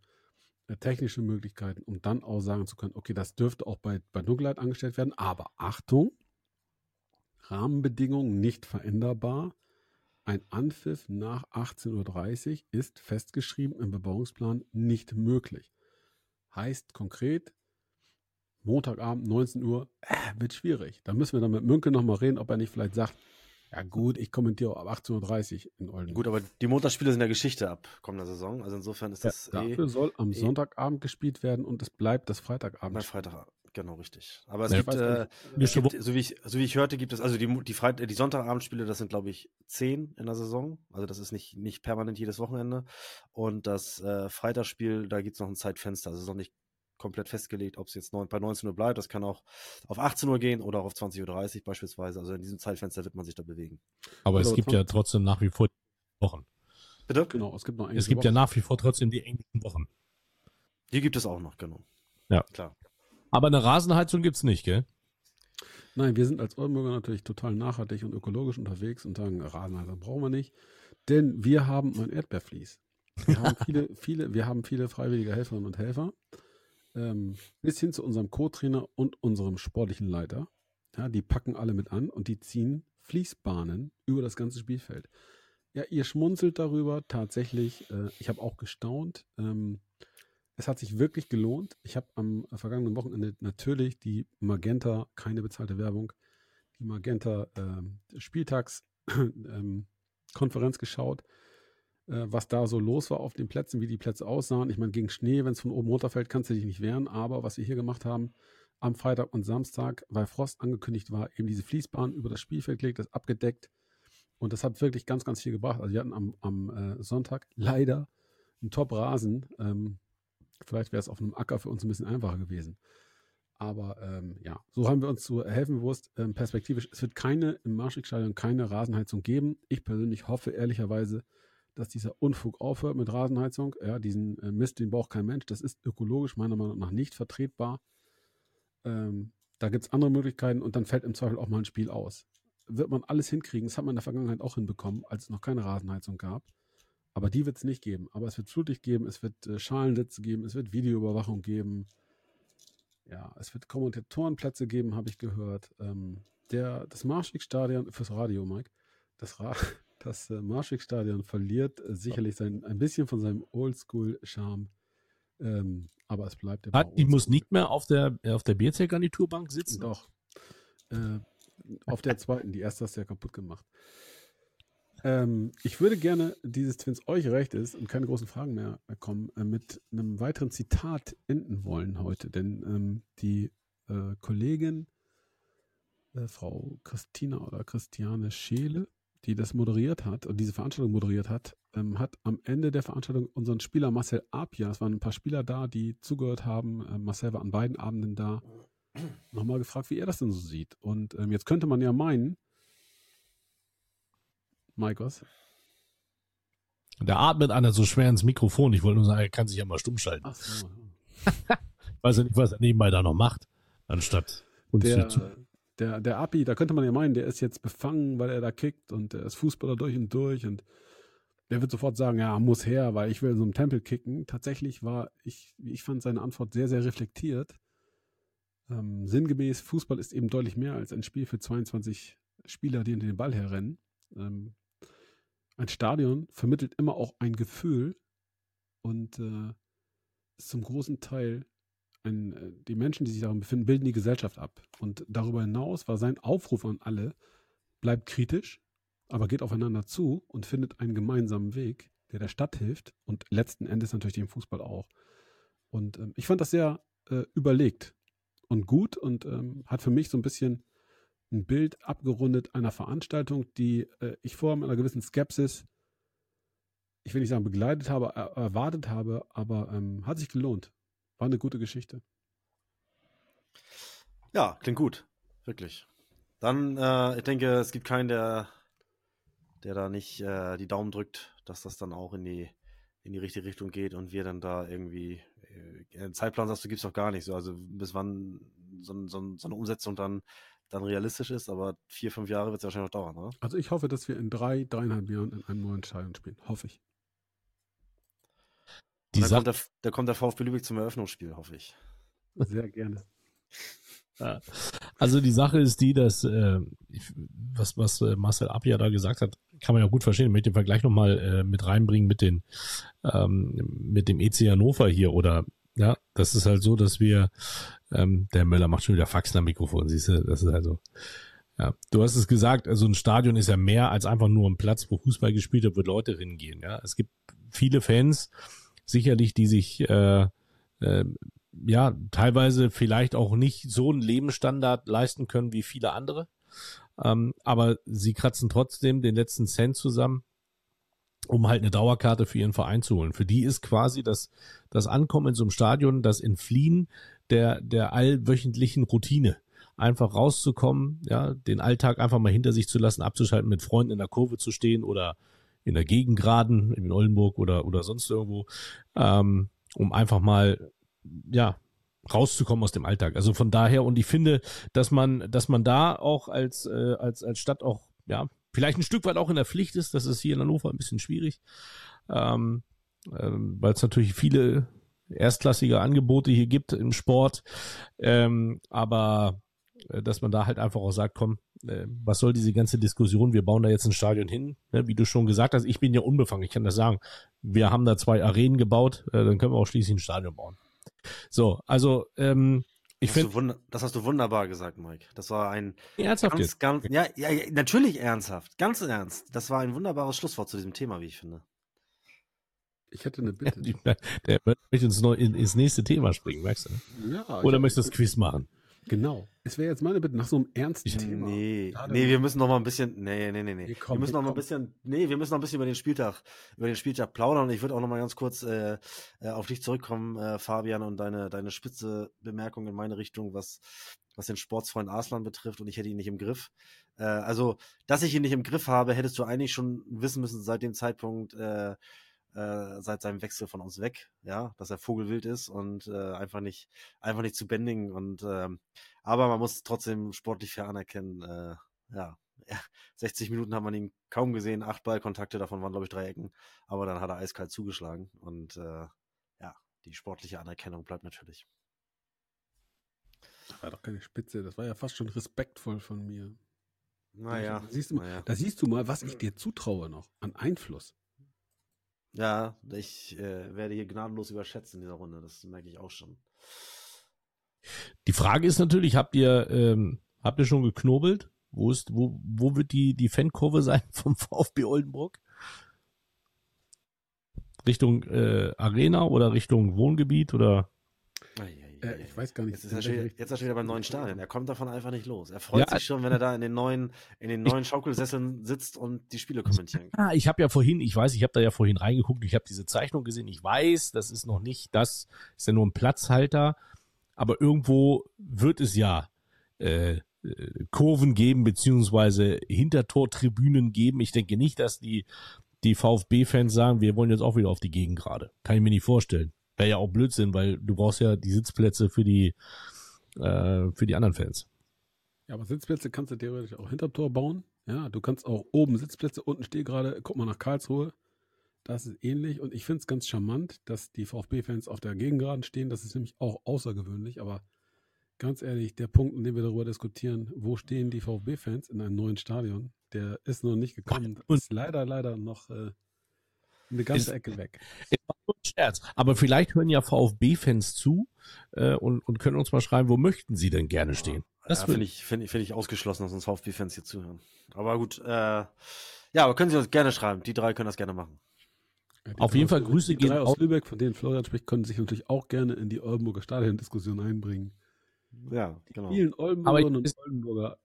[SPEAKER 3] äh, technische Möglichkeiten, um dann auch sagen zu können, okay, das dürfte auch bei, bei Dunkelheit angestellt werden, aber Achtung, Rahmenbedingungen nicht veränderbar. Ein Anpfiff nach 18.30 Uhr ist festgeschrieben im Bebauungsplan nicht möglich. Heißt konkret, Montagabend 19 Uhr äh, wird schwierig. Da müssen wir dann mit Münke nochmal reden, ob er nicht vielleicht sagt, ja gut, ich kommentiere ab 18.30 Uhr in Olden.
[SPEAKER 4] Gut, aber die Montagsspiele sind ja Geschichte ab kommender Saison. Also insofern ist
[SPEAKER 3] ja,
[SPEAKER 4] das eh
[SPEAKER 3] dafür soll am
[SPEAKER 4] eh-
[SPEAKER 3] Sonntagabend gespielt werden und es bleibt das
[SPEAKER 4] bei
[SPEAKER 3] Freitagabend.
[SPEAKER 4] Genau, richtig. Aber es
[SPEAKER 1] Ja,
[SPEAKER 4] gibt, äh, es gibt so, wie ich, so wie ich hörte, gibt es, also die, die, Freit die Sonntagabendspiele, das sind, glaube ich, zehn in der Saison. Also das ist nicht, nicht permanent jedes Wochenende. Und das äh, Freitagsspiel, da gibt es noch ein Zeitfenster. Also es ist noch nicht komplett festgelegt, ob es jetzt neun, bei 19 Uhr bleibt. Das kann auch auf 18 Uhr gehen oder auch auf 20.30 Uhr beispielsweise. Also in diesem Zeitfenster wird man sich da bewegen.
[SPEAKER 1] Aber es
[SPEAKER 3] Oder
[SPEAKER 1] gibt
[SPEAKER 3] Tom?
[SPEAKER 1] ja trotzdem nach wie vor Wochen.
[SPEAKER 4] Bitte?
[SPEAKER 3] Genau, es gibt noch
[SPEAKER 1] Es gibt ja
[SPEAKER 3] Wochen.
[SPEAKER 1] nach wie vor trotzdem die englischen Wochen.
[SPEAKER 4] Die gibt es auch noch, genau.
[SPEAKER 1] Ja.
[SPEAKER 4] Klar.
[SPEAKER 1] Aber eine Rasenheizung gibt's nicht, gell?
[SPEAKER 3] Nein, wir sind als Oldenburger natürlich total nachhaltig und ökologisch unterwegs und sagen, Rasenheizung brauchen wir nicht, denn wir haben ein Erdbeervlies. Wir haben viele, viele, wir haben viele freiwillige Helferinnen und Helfer, ähm, bis hin zu unserem Co-Trainer und unserem sportlichen Leiter. Ja, die packen alle mit an und die ziehen Fließbahnen über das ganze Spielfeld. Ja, ihr schmunzelt darüber. Tatsächlich, äh, ich habe auch gestaunt. Ähm, es hat sich wirklich gelohnt. Ich habe am vergangenen Wochenende natürlich die Magenta, keine bezahlte Werbung, die Magenta ähm, Spieltags ähm, Konferenz geschaut, äh, was da so los war auf den Plätzen, wie die Plätze aussahen. Ich meine, gegen Schnee, wenn es von oben runterfällt, kannst du dich nicht wehren. Aber was wir hier gemacht haben, am Freitag und Samstag, weil Frost angekündigt war, eben diese Fließbahn über das Spielfeld gelegt, das abgedeckt. Und das hat wirklich ganz, ganz viel gebracht. Also wir hatten am, am äh, Sonntag leider einen Top-Rasen. Ähm, vielleicht wäre es auf einem Acker für uns ein bisschen einfacher gewesen. Aber ähm, ja, so haben wir uns zu helfen bewusst. Ähm, perspektivisch, es wird keine im Marschrichtstadion keine Rasenheizung geben. Ich persönlich hoffe ehrlicherweise, dass dieser Unfug aufhört mit Rasenheizung. Ja, diesen äh, Mist, den braucht kein Mensch. Das ist ökologisch meiner Meinung nach nicht vertretbar. Ähm, da gibt es andere Möglichkeiten und dann fällt im Zweifel auch mal ein Spiel aus. Wird man alles hinkriegen. Das hat man in der Vergangenheit auch hinbekommen, als es noch keine Rasenheizung gab. Aber die wird es nicht geben. Aber es wird Flutlicht geben, es wird äh, Schalensitze geben, es wird Videoüberwachung geben. Ja, es wird Kommentatorenplätze geben, habe ich gehört. Ähm, der, das Marschwegstadion fürs Radio, Mike, das, Ra das äh, Marschwegstadion verliert äh, sicherlich sein, ein bisschen von seinem Oldschool-Charme. Ähm, aber es bleibt immer
[SPEAKER 1] Hat, ich muss nicht mehr auf der, auf der BC-Garniturbank sitzen.
[SPEAKER 3] Doch. Äh, auf der zweiten, die erste hast du ja kaputt gemacht. Ähm, ich würde gerne, dieses, wenn es euch recht ist und keine großen Fragen mehr kommen, äh, mit einem weiteren Zitat enden wollen heute. Denn ähm, die äh, Kollegin, äh, Frau Christina oder Christiane Scheele, die das moderiert hat und diese Veranstaltung moderiert hat, ähm, hat am Ende der Veranstaltung unseren Spieler Marcel Apia, es waren ein paar Spieler da, die zugehört haben, äh, Marcel war an beiden Abenden da, nochmal gefragt, wie er das denn so sieht. Und ähm, jetzt könnte man ja meinen, Was?
[SPEAKER 1] Da atmet einer so schwer ins Mikrofon. Ich wollte nur sagen, er kann sich ja mal stumm schalten.
[SPEAKER 3] Ach so,
[SPEAKER 1] Ich weiß ja nicht, was er nebenbei da noch macht, anstatt uns
[SPEAKER 3] der,
[SPEAKER 1] zu.
[SPEAKER 3] der, der Api, da könnte man ja meinen, der ist jetzt befangen, weil er da kickt und der ist Fußballer durch und durch und der wird sofort sagen, ja, muss her, weil ich will in so einem Tempel kicken. Tatsächlich war ich, ich fand seine Antwort sehr, sehr reflektiert. Ähm, sinngemäß, Fußball ist eben deutlich mehr als ein Spiel für 22 Spieler, die hinter den Ball herrennen. Ähm, ein Stadion vermittelt immer auch ein Gefühl und äh, ist zum großen Teil ein, äh, die Menschen, die sich darin befinden, bilden die Gesellschaft ab. Und darüber hinaus war sein Aufruf an alle, bleibt kritisch, aber geht aufeinander zu und findet einen gemeinsamen Weg, der der Stadt hilft und letzten Endes natürlich dem Fußball auch. Und ähm, ich fand das sehr äh, überlegt und gut und ähm, hat für mich so ein bisschen ein Bild abgerundet einer Veranstaltung, die äh, ich vorher mit einer gewissen Skepsis, ich will nicht sagen begleitet habe, er erwartet habe, aber ähm, hat sich gelohnt. War eine gute Geschichte.
[SPEAKER 4] Ja, klingt gut. Wirklich. Dann, äh, ich denke, es gibt keinen, der, der da nicht äh, die Daumen drückt, dass das dann auch in die, in die richtige Richtung geht und wir dann da irgendwie äh, Zeitplan sagst du, gibt's doch gar nicht so. Also bis wann so, so, so eine Umsetzung dann, dann realistisch ist, aber vier, fünf Jahre wird es wahrscheinlich noch dauern, oder?
[SPEAKER 3] Also ich hoffe, dass wir in drei, dreieinhalb Jahren in einem neuen Stadion spielen. Hoffe ich.
[SPEAKER 1] Die
[SPEAKER 4] Da kommt, der, da kommt der VfB Lübeck zum Eröffnungsspiel, hoffe ich.
[SPEAKER 3] Sehr gerne.
[SPEAKER 1] Ja. Also die Sache ist die, dass äh, ich- was, was äh, Marcel Abja da gesagt hat, kann man ja gut verstehen. Ich möchte den Vergleich nochmal äh, mit reinbringen mit den ähm, mit dem EC Hannover hier oder ja, das ist halt so, dass wir ähm, der Möller macht schon wieder Faxen am Mikrofon, siehst du, das ist also ja, du hast es gesagt, also ein Stadion ist ja mehr als einfach nur ein Platz, wo Fußball gespielt wird, wo Leute hingehen. Ja, es gibt viele Fans, sicherlich, die sich äh, äh, ja, teilweise vielleicht auch nicht so einen Lebensstandard leisten können wie viele andere. Ähm, aber sie kratzen trotzdem den letzten Cent zusammen, um halt eine Dauerkarte für ihren Verein zu holen. Für die ist quasi das, das Ankommen in so einem Stadion, das Entfliehen der, der allwöchentlichen Routine. Einfach rauszukommen, ja, den Alltag einfach mal hinter sich zu lassen, abzuschalten, mit Freunden in der Kurve zu stehen oder in der Gegengraden, in Oldenburg oder, oder sonst irgendwo, ähm, um einfach mal ja, rauszukommen aus dem Alltag. Also von daher, und ich finde, dass man, dass man da auch als, äh, als, als Stadt auch, ja, vielleicht ein Stück weit auch in der Pflicht ist, das ist hier in Hannover ein bisschen schwierig, ähm, ähm, weil es natürlich viele erstklassige Angebote hier gibt im Sport, ähm, aber äh, dass man da halt einfach auch sagt, komm, äh, was soll diese ganze Diskussion, wir bauen da jetzt ein Stadion hin, ne, wie du schon gesagt hast, ich bin ja unbefangen, ich kann das sagen, wir haben da zwei Arenen gebaut, äh, dann können wir auch schließlich ein Stadion bauen. So, also ähm, ich
[SPEAKER 4] Das hast,
[SPEAKER 1] finde,
[SPEAKER 4] das hast du wunderbar gesagt, Mike. Das war ein
[SPEAKER 1] ernsthaft
[SPEAKER 4] ganz,
[SPEAKER 1] jetzt.
[SPEAKER 4] ganz, ja, ja, ja, natürlich ernsthaft, ganz ernst. Das war ein wunderbares Schlusswort zu diesem Thema, wie ich finde.
[SPEAKER 3] Ich hätte eine Bitte.
[SPEAKER 1] Die- Der möchte ins, neu, in, ins nächste Thema springen, merkst du? ne?
[SPEAKER 3] Ja,
[SPEAKER 1] Oder
[SPEAKER 3] ich-
[SPEAKER 1] möchtest du das Quiz machen?
[SPEAKER 3] Genau. Es wäre jetzt meine Bitte nach so einem ernsten
[SPEAKER 1] Ich-
[SPEAKER 3] Thema.
[SPEAKER 4] Nee,
[SPEAKER 3] Gerade-
[SPEAKER 4] nee, wir müssen noch mal ein bisschen, nee, nee, nee, nee.
[SPEAKER 3] Komm,
[SPEAKER 4] wir müssen noch mal ein bisschen, nee, wir müssen noch ein bisschen über den Spieltag, über den Spieltag plaudern und ich würde auch noch mal ganz kurz äh, äh, auf dich zurückkommen, äh, Fabian, und deine, deine spitze Bemerkung in meine Richtung, was, was den Sportsfreund Arslan betrifft und ich hätte ihn nicht im Griff. Äh, also, dass ich ihn nicht im Griff habe, hättest du eigentlich schon wissen müssen seit dem Zeitpunkt, äh, äh, seit seinem Wechsel von uns weg, ja, dass er Vogelwild ist und äh, einfach nicht, einfach nicht zu bändigen und ähm, aber man muss trotzdem sportlich fair anerkennen, äh, ja, ja, 60 Minuten hat man ihn kaum gesehen, acht Ballkontakte, davon waren glaube ich drei Ecken, aber dann hat er eiskalt zugeschlagen und äh, ja, die sportliche Anerkennung bleibt natürlich.
[SPEAKER 3] Das war doch keine Spitze. Das war ja fast schon respektvoll von mir.
[SPEAKER 4] Naja,
[SPEAKER 3] Da siehst du
[SPEAKER 4] naja.
[SPEAKER 3] da siehst du mal, was ich dir zutraue noch an Einfluss.
[SPEAKER 4] Ja, ich äh, werde hier gnadenlos überschätzt in dieser Runde, das merke ich auch schon.
[SPEAKER 1] Die Frage ist natürlich, habt ihr, ähm, habt ihr schon geknobelt? Wo ist, wo, wo wird die, die Fankurve sein vom VfB Oldenburg? Richtung äh, Arena oder Richtung Wohngebiet oder?
[SPEAKER 3] Äh, ich weiß gar nicht.
[SPEAKER 4] Jetzt ist, er schon, jetzt ist er schon wieder beim neuen Stadion. Er kommt davon einfach nicht los. Er freut
[SPEAKER 1] Ja.
[SPEAKER 4] sich schon, wenn er da in den neuen, in den neuen Schaukelsesseln sitzt und die Spiele kommentieren kann.
[SPEAKER 1] Ah, ich habe ja vorhin, ich weiß, ich habe da ja vorhin reingeguckt, ich habe diese Zeichnung gesehen, ich weiß, das ist noch nicht das, ist ja nur ein Platzhalter, aber irgendwo wird es ja äh, äh, Kurven geben, beziehungsweise Hintertortribünen geben. Ich denke nicht, dass die, die VfB-Fans sagen, wir wollen jetzt auch wieder auf die Gegend gerade. Kann ich mir nicht vorstellen. Wäre ja auch Blödsinn, weil du brauchst ja die Sitzplätze für die, äh, für die anderen Fans.
[SPEAKER 3] Ja, aber Sitzplätze kannst du theoretisch auch hinterm Tor bauen. Ja, du kannst auch oben Sitzplätze, unten steh gerade, guck mal nach Karlsruhe. Das ist ähnlich und ich finde es ganz charmant, dass die VfB-Fans auf der Gegengraden stehen. Das ist nämlich auch außergewöhnlich, aber ganz ehrlich, der Punkt, in dem wir darüber diskutieren, wo stehen die VfB-Fans in einem neuen Stadion, der ist noch nicht gekommen. Das ist leider, leider noch äh, eine ganze Ecke weg.
[SPEAKER 1] Scherz. Aber vielleicht hören ja VfB-Fans zu äh, und, und können uns mal schreiben, wo möchten sie denn gerne stehen? Das
[SPEAKER 4] ja, finde ich, finde ich, finde ich ausgeschlossen, dass uns VfB-Fans hier zuhören. Aber gut, äh, ja, aber können Sie uns gerne schreiben. Die drei können das gerne machen.
[SPEAKER 3] Ja, die
[SPEAKER 1] Auf jeden Fall
[SPEAKER 3] Lübeck-
[SPEAKER 1] Grüße
[SPEAKER 3] die
[SPEAKER 1] gehen
[SPEAKER 3] drei aus Lübeck, von denen Florian spricht, können sich natürlich auch gerne in die Oldenburger Stadiondiskussion einbringen.
[SPEAKER 4] Ja, genau.
[SPEAKER 3] Vielen
[SPEAKER 1] Aber
[SPEAKER 3] Oldenburgerinnen und Oldenburger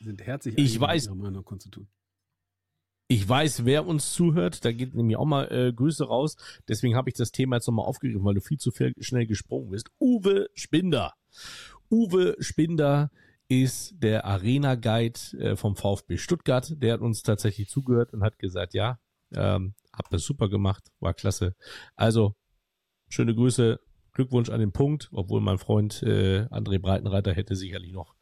[SPEAKER 3] sind herzlich
[SPEAKER 1] Ich weiß-
[SPEAKER 3] ihre Meinung kundzutun.
[SPEAKER 1] Ich weiß, wer uns zuhört. Da geht nämlich auch mal äh, Grüße raus. Deswegen habe ich das Thema jetzt nochmal aufgegriffen, weil du viel zu viel, schnell gesprungen bist. Uwe Spinder. Uwe Spinder ist der Arena Guide äh, vom VfB Stuttgart. Der hat uns tatsächlich zugehört und hat gesagt, ja, ähm, habt das super gemacht, war klasse. Also schöne Grüße, Glückwunsch an den Punkt, obwohl mein Freund äh, André Breitenreiter hätte sicherlich noch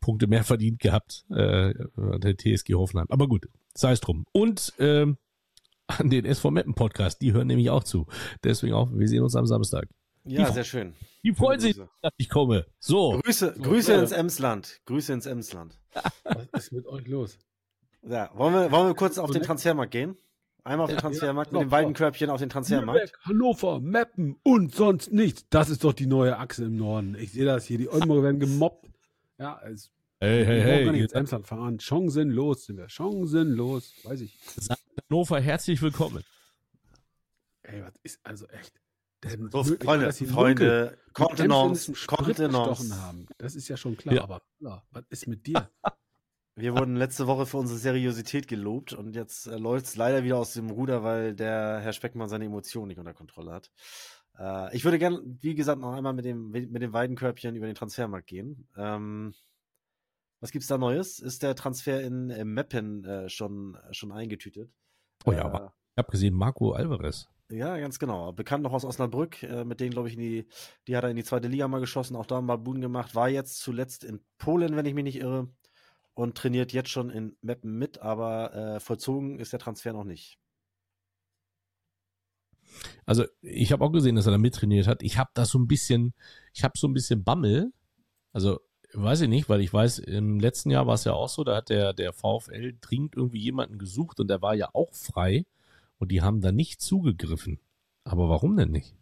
[SPEAKER 1] Punkte mehr verdient gehabt, äh, der TSG Hoffenheim. Aber gut, sei es drum. Und ähm, an den SV Meppen Podcast, die hören nämlich auch zu. Deswegen auch, wir sehen uns am Samstag.
[SPEAKER 4] Ja,
[SPEAKER 1] Die-
[SPEAKER 4] sehr schön.
[SPEAKER 1] Die freuen sich, dass ich komme. So,
[SPEAKER 4] Grüße, Grüße ins Emsland. Grüße ins Emsland.
[SPEAKER 3] Was ist mit euch los?
[SPEAKER 4] Ja, wollen wir, wollen wir kurz auf den Transfermarkt gehen? Einmal auf den
[SPEAKER 3] Ja,
[SPEAKER 4] Transfermarkt
[SPEAKER 3] ja,
[SPEAKER 4] mit dem. Weidenkörbchen auf den Transfermarkt.
[SPEAKER 3] Lübeck, Hannover, Meppen und sonst nichts. Das ist doch die neue Achse im Norden. Ich sehe das hier. Die Oldenburger werden gemobbt. Ja, es,
[SPEAKER 1] hey, hey,
[SPEAKER 3] wir gar
[SPEAKER 1] hey,
[SPEAKER 3] nicht
[SPEAKER 1] jetzt
[SPEAKER 3] ins Emsland fahren. Chancenlos sind wir. Chancenlos. Weiß ich.
[SPEAKER 1] Hannover herzlich willkommen.
[SPEAKER 3] Ey, was ist also echt? Denn
[SPEAKER 4] So,
[SPEAKER 3] möglich,
[SPEAKER 4] Freunde, Freunde, Kontenance, Kontenance.
[SPEAKER 3] haben. Das ist ja schon klar.
[SPEAKER 1] Ja.
[SPEAKER 3] Aber klar, was ist mit dir?
[SPEAKER 4] Wir wurden letzte Woche für unsere Seriosität gelobt und jetzt äh, läuft es leider wieder aus dem Ruder, weil der Herr Speckmann seine Emotionen nicht unter Kontrolle hat. Äh, ich würde gerne, wie gesagt, noch einmal mit dem, mit dem Weidenkörbchen über den Transfermarkt gehen. Ähm, was gibt's da Neues? Ist der Transfer in äh, Meppen äh, schon, schon eingetütet?
[SPEAKER 1] Oh ja,
[SPEAKER 4] Äh,
[SPEAKER 1] aber ich habe gesehen, Marco Alvarez.
[SPEAKER 4] Ja, ganz genau. Bekannt noch aus Osnabrück, äh, mit denen, glaube ich, in die, die hat er in die zweite Liga mal geschossen, auch da mal Buden gemacht, war jetzt zuletzt in Polen, wenn ich mich nicht irre, und trainiert jetzt schon in Meppen mit, aber äh, vollzogen ist der Transfer noch nicht.
[SPEAKER 1] Also ich habe auch gesehen, dass er da mittrainiert hat. Ich habe da so ein bisschen, ich habe so ein bisschen Bammel. Also weiß ich nicht, weil ich weiß, im letzten Jahr war es ja auch so, da hat der, der VfL dringend irgendwie jemanden gesucht und der war ja auch frei und die haben da nicht zugegriffen. Aber warum denn nicht?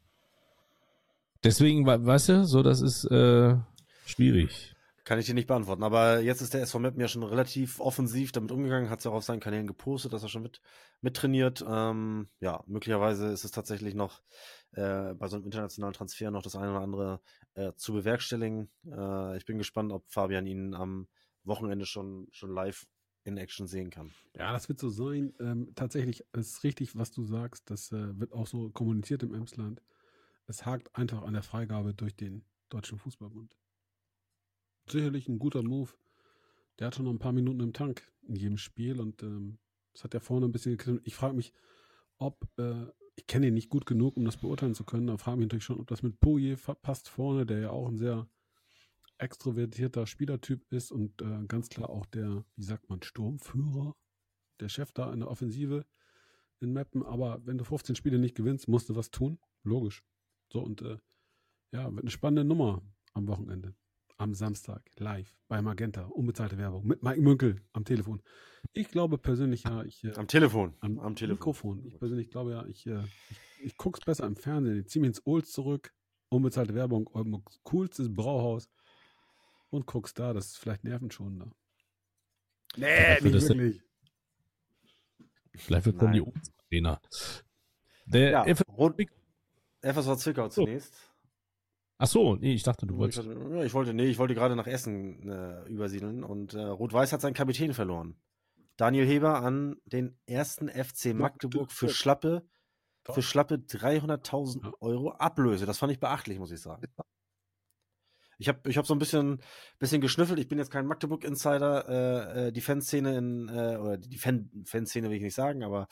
[SPEAKER 1] Deswegen, we- weißt du, so das ist äh, schwierig.
[SPEAKER 4] Kann ich dir nicht beantworten, aber jetzt ist der SV Meppen ja schon relativ offensiv damit umgegangen, hat es ja auch auf seinen Kanälen gepostet, dass er schon mit, mittrainiert. Ähm, ja, möglicherweise ist es tatsächlich noch äh, bei so einem internationalen Transfer noch das eine oder andere äh, zu bewerkstelligen. Äh, ich bin gespannt, ob Fabian ihn am Wochenende schon, schon live in Action sehen kann.
[SPEAKER 3] Ja, das wird so sein. Ähm, tatsächlich ist richtig, was du sagst. Das äh, wird auch so kommuniziert im Emsland. Es hakt einfach an der Freigabe durch den Deutschen Fußballbund. Sicherlich ein guter Move. Der hat schon noch ein paar Minuten im Tank in jedem Spiel und ähm, das hat ja vorne ein bisschen gekriegt. Ich frage mich, ob, äh, ich kenne ihn nicht gut genug, um das beurteilen zu können, aber frage mich natürlich schon, ob das mit Poje passt vorne, der ja auch ein sehr extrovertierter Spielertyp ist und äh, ganz klar auch der, wie sagt man, Sturmführer, der Chef da in der Offensive in Mappen. Aber wenn du 15 Spiele nicht gewinnst, musst du was tun. Logisch. So und äh, ja, wird eine spannende Nummer am Wochenende. Am Samstag, live bei Magenta, unbezahlte Werbung mit Mike Münkel am Telefon. Ich glaube persönlich ja, ich äh,
[SPEAKER 4] Am Telefon.
[SPEAKER 3] am,
[SPEAKER 4] am Telefon.
[SPEAKER 3] Mikrofon. Ich persönlich glaube ja, ich, äh, ich, ich gucke es besser im Fernsehen. Ich ziehe mich ins Olds zurück, unbezahlte Werbung, Oldenburgs coolstes Brauhaus und guckst da. Das ist vielleicht nervenschonender. Nee,
[SPEAKER 1] Wird das denn-
[SPEAKER 3] wirklich.
[SPEAKER 1] Vielleicht wird dann die
[SPEAKER 4] Nein.
[SPEAKER 1] Arena. Der
[SPEAKER 4] Ja, Rot FSV Zwickau zunächst.
[SPEAKER 1] Ach so, nee, ich dachte, du
[SPEAKER 4] Ich,
[SPEAKER 1] wolltest.
[SPEAKER 4] hatte- ja, ich wollte, nee, ich wollte gerade nach Essen äh, übersiedeln und äh, Rot-Weiß hat seinen Kapitän verloren. Daniel Heber an den ersten FC Magdeburg für schlappe, für schlappe 300.000
[SPEAKER 3] Ja.
[SPEAKER 4] Euro Ablöse. Das fand ich beachtlich, muss ich sagen. Ich habe ich hab so ein bisschen, bisschen geschnüffelt. Ich bin jetzt kein Magdeburg-Insider. Äh, äh, die Fanszene in, äh, oder die Fan, Fanszene will ich nicht sagen, aber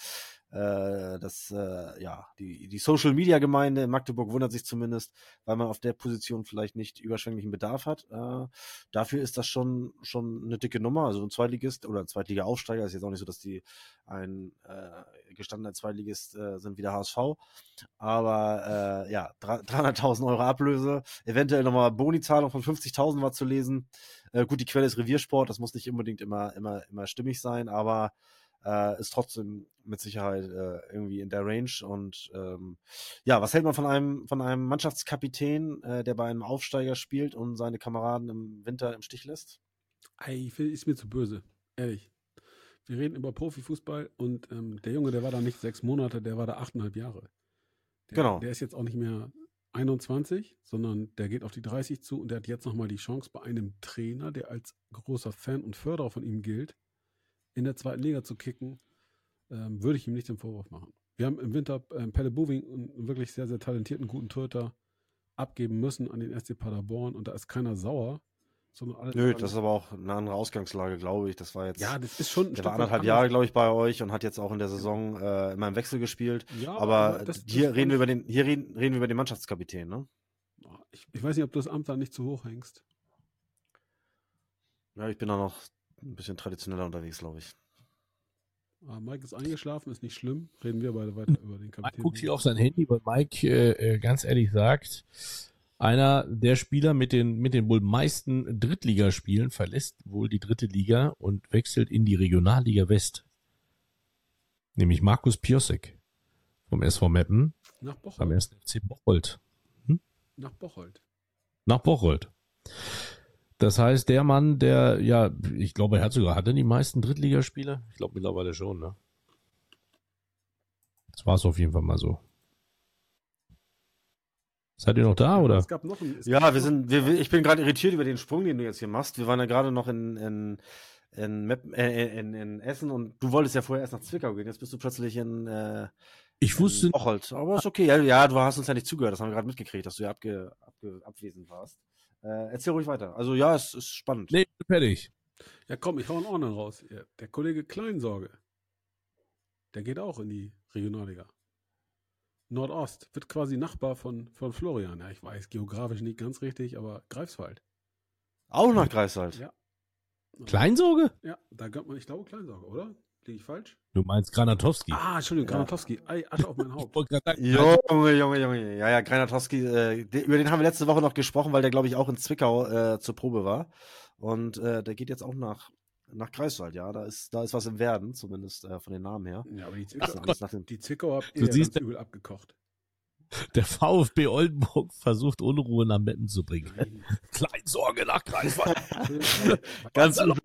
[SPEAKER 4] äh, das, äh, ja, die, die Social-Media-Gemeinde in Magdeburg wundert sich zumindest, weil man auf der Position vielleicht nicht überschwänglichen Bedarf hat. Äh, dafür ist das schon, schon eine dicke Nummer. Also ein Zweitligist oder ein Zweitliga-Aufsteiger ist jetzt auch nicht so, dass die ein äh, gestandener Zweitligist äh, sind wie der HSV. Aber äh, ja, 300.000 Euro Ablöse, eventuell nochmal Bonizahlung von 50.000 war zu lesen. Äh, gut, die Quelle ist Reviersport, das muss nicht unbedingt immer, immer, immer stimmig sein, aber äh, ist trotzdem mit Sicherheit äh, irgendwie in der Range. Und ähm, ja, was hält man von einem, von einem Mannschaftskapitän, äh, der bei einem Aufsteiger spielt und seine Kameraden im Winter im Stich lässt?
[SPEAKER 3] Ey, ich will, ist mir zu böse. Ehrlich. Wir reden über Profifußball und ähm, der Junge, der war da nicht sechs Monate, der war da achteinhalb Jahre. Der,
[SPEAKER 4] Genau.
[SPEAKER 3] Der ist jetzt auch nicht mehr 21, sondern der geht auf die 30 zu und der hat jetzt nochmal die Chance bei einem Trainer, der als großer Fan und Förderer von ihm gilt, in der zweiten Liga zu kicken, ähm, würde ich ihm nicht den Vorwurf machen. Wir haben im Winter ähm, Pelle Boving, einen wirklich sehr, sehr talentierten, guten Torhüter, abgeben müssen an den SC Paderborn und da ist keiner sauer. Sondern
[SPEAKER 4] Nö, das ist aber auch eine andere Ausgangslage, glaube ich. Das war jetzt.
[SPEAKER 3] ja, das ist schon
[SPEAKER 4] der war anderthalb. Jahre, glaube ich, bei euch und hat jetzt auch in der Saison äh, immer im Wechsel gespielt.
[SPEAKER 3] Ja,
[SPEAKER 4] Aber
[SPEAKER 3] das- das
[SPEAKER 4] hier
[SPEAKER 3] fand
[SPEAKER 4] reden wir über den, hier reden, reden wir über den Mannschaftskapitän, ne?
[SPEAKER 3] Ich, ich weiß nicht, ob du das Amt da nicht zu hoch hängst.
[SPEAKER 4] Ja, ich bin da noch ein bisschen traditioneller unterwegs, glaube ich.
[SPEAKER 3] Ah, Mike ist eingeschlafen, ist nicht schlimm. Reden wir beide weiter über den
[SPEAKER 1] Mike
[SPEAKER 3] Kapitän.
[SPEAKER 1] guckt hier auf sein Handy, weil Mike äh, äh, ganz ehrlich sagt, einer der Spieler mit den, mit den wohl meisten Drittligaspielen verlässt wohl die dritte Liga und wechselt in die Regionalliga West. Nämlich Markus Piosek vom SV Meppen
[SPEAKER 3] Nach Bocholt.
[SPEAKER 1] 1. FC Bocholt.
[SPEAKER 3] Nach Bocholt.
[SPEAKER 1] Nach Bocholt. Das heißt, der Mann, der, ja, ich glaube, er hat sogar, hat er die meisten Drittligaspiele? Ich glaube mittlerweile schon, ne? Das war es auf jeden Fall mal so. Seid ihr noch da, oder?
[SPEAKER 3] Es gab noch einen, es
[SPEAKER 4] Ja,
[SPEAKER 3] gab
[SPEAKER 4] wir
[SPEAKER 3] noch-
[SPEAKER 4] sind, wir, ich bin gerade irritiert über den Sprung, den du jetzt hier machst. Wir waren ja gerade noch in, in, in, Meppen- äh, in, in Essen und du wolltest ja vorher erst nach Zwickau gehen. Jetzt bist du plötzlich in, äh,
[SPEAKER 1] Ich wusste,
[SPEAKER 4] in Bocholt. Aber ist okay. Ja, ja, du hast uns ja nicht zugehört. Das haben wir gerade mitgekriegt, dass du ja abge, abge, abwesend warst. Äh, erzähl ruhig weiter. Also ja, es ist spannend.
[SPEAKER 1] nee, fertig.
[SPEAKER 3] Ja, komm, ich hau einen Ordner raus. Der Kollege Kleinsorge, der geht auch in die Regionalliga. Nordost, wird quasi Nachbar von, von Florian. Ja, ich weiß, geografisch nicht ganz richtig, aber Greifswald.
[SPEAKER 4] Auch nach Greifswald.
[SPEAKER 3] Ja.
[SPEAKER 1] Kleinsorge?
[SPEAKER 3] Ja, da gab man, ich glaube, Kleinsorge, oder? Liege ich falsch?
[SPEAKER 1] Du meinst Granatowski.
[SPEAKER 3] Ah, Entschuldigung. Granatowski. Ei, Asche auf mein Haupt.
[SPEAKER 4] Junge, Junge, Junge. Ja, ja, Granatowski, äh, de- über den haben wir letzte Woche noch gesprochen, weil der, glaube ich, auch in Zwickau äh, zur Probe war. Und äh, der geht jetzt auch nach, nach Greifswald, ja. Da ist, da ist was im Werden, zumindest äh, von den Namen her.
[SPEAKER 3] Ja, aber die Zwickau,
[SPEAKER 4] dem
[SPEAKER 3] die Zwickau habt
[SPEAKER 1] Du
[SPEAKER 3] ihr ja
[SPEAKER 1] siehst-
[SPEAKER 3] ganz übel abgekocht.
[SPEAKER 1] Der VfB Oldenburg versucht Unruhe nach Meppen zu bringen. Kleinsorge nach Greifswald.
[SPEAKER 4] Ganz, üble,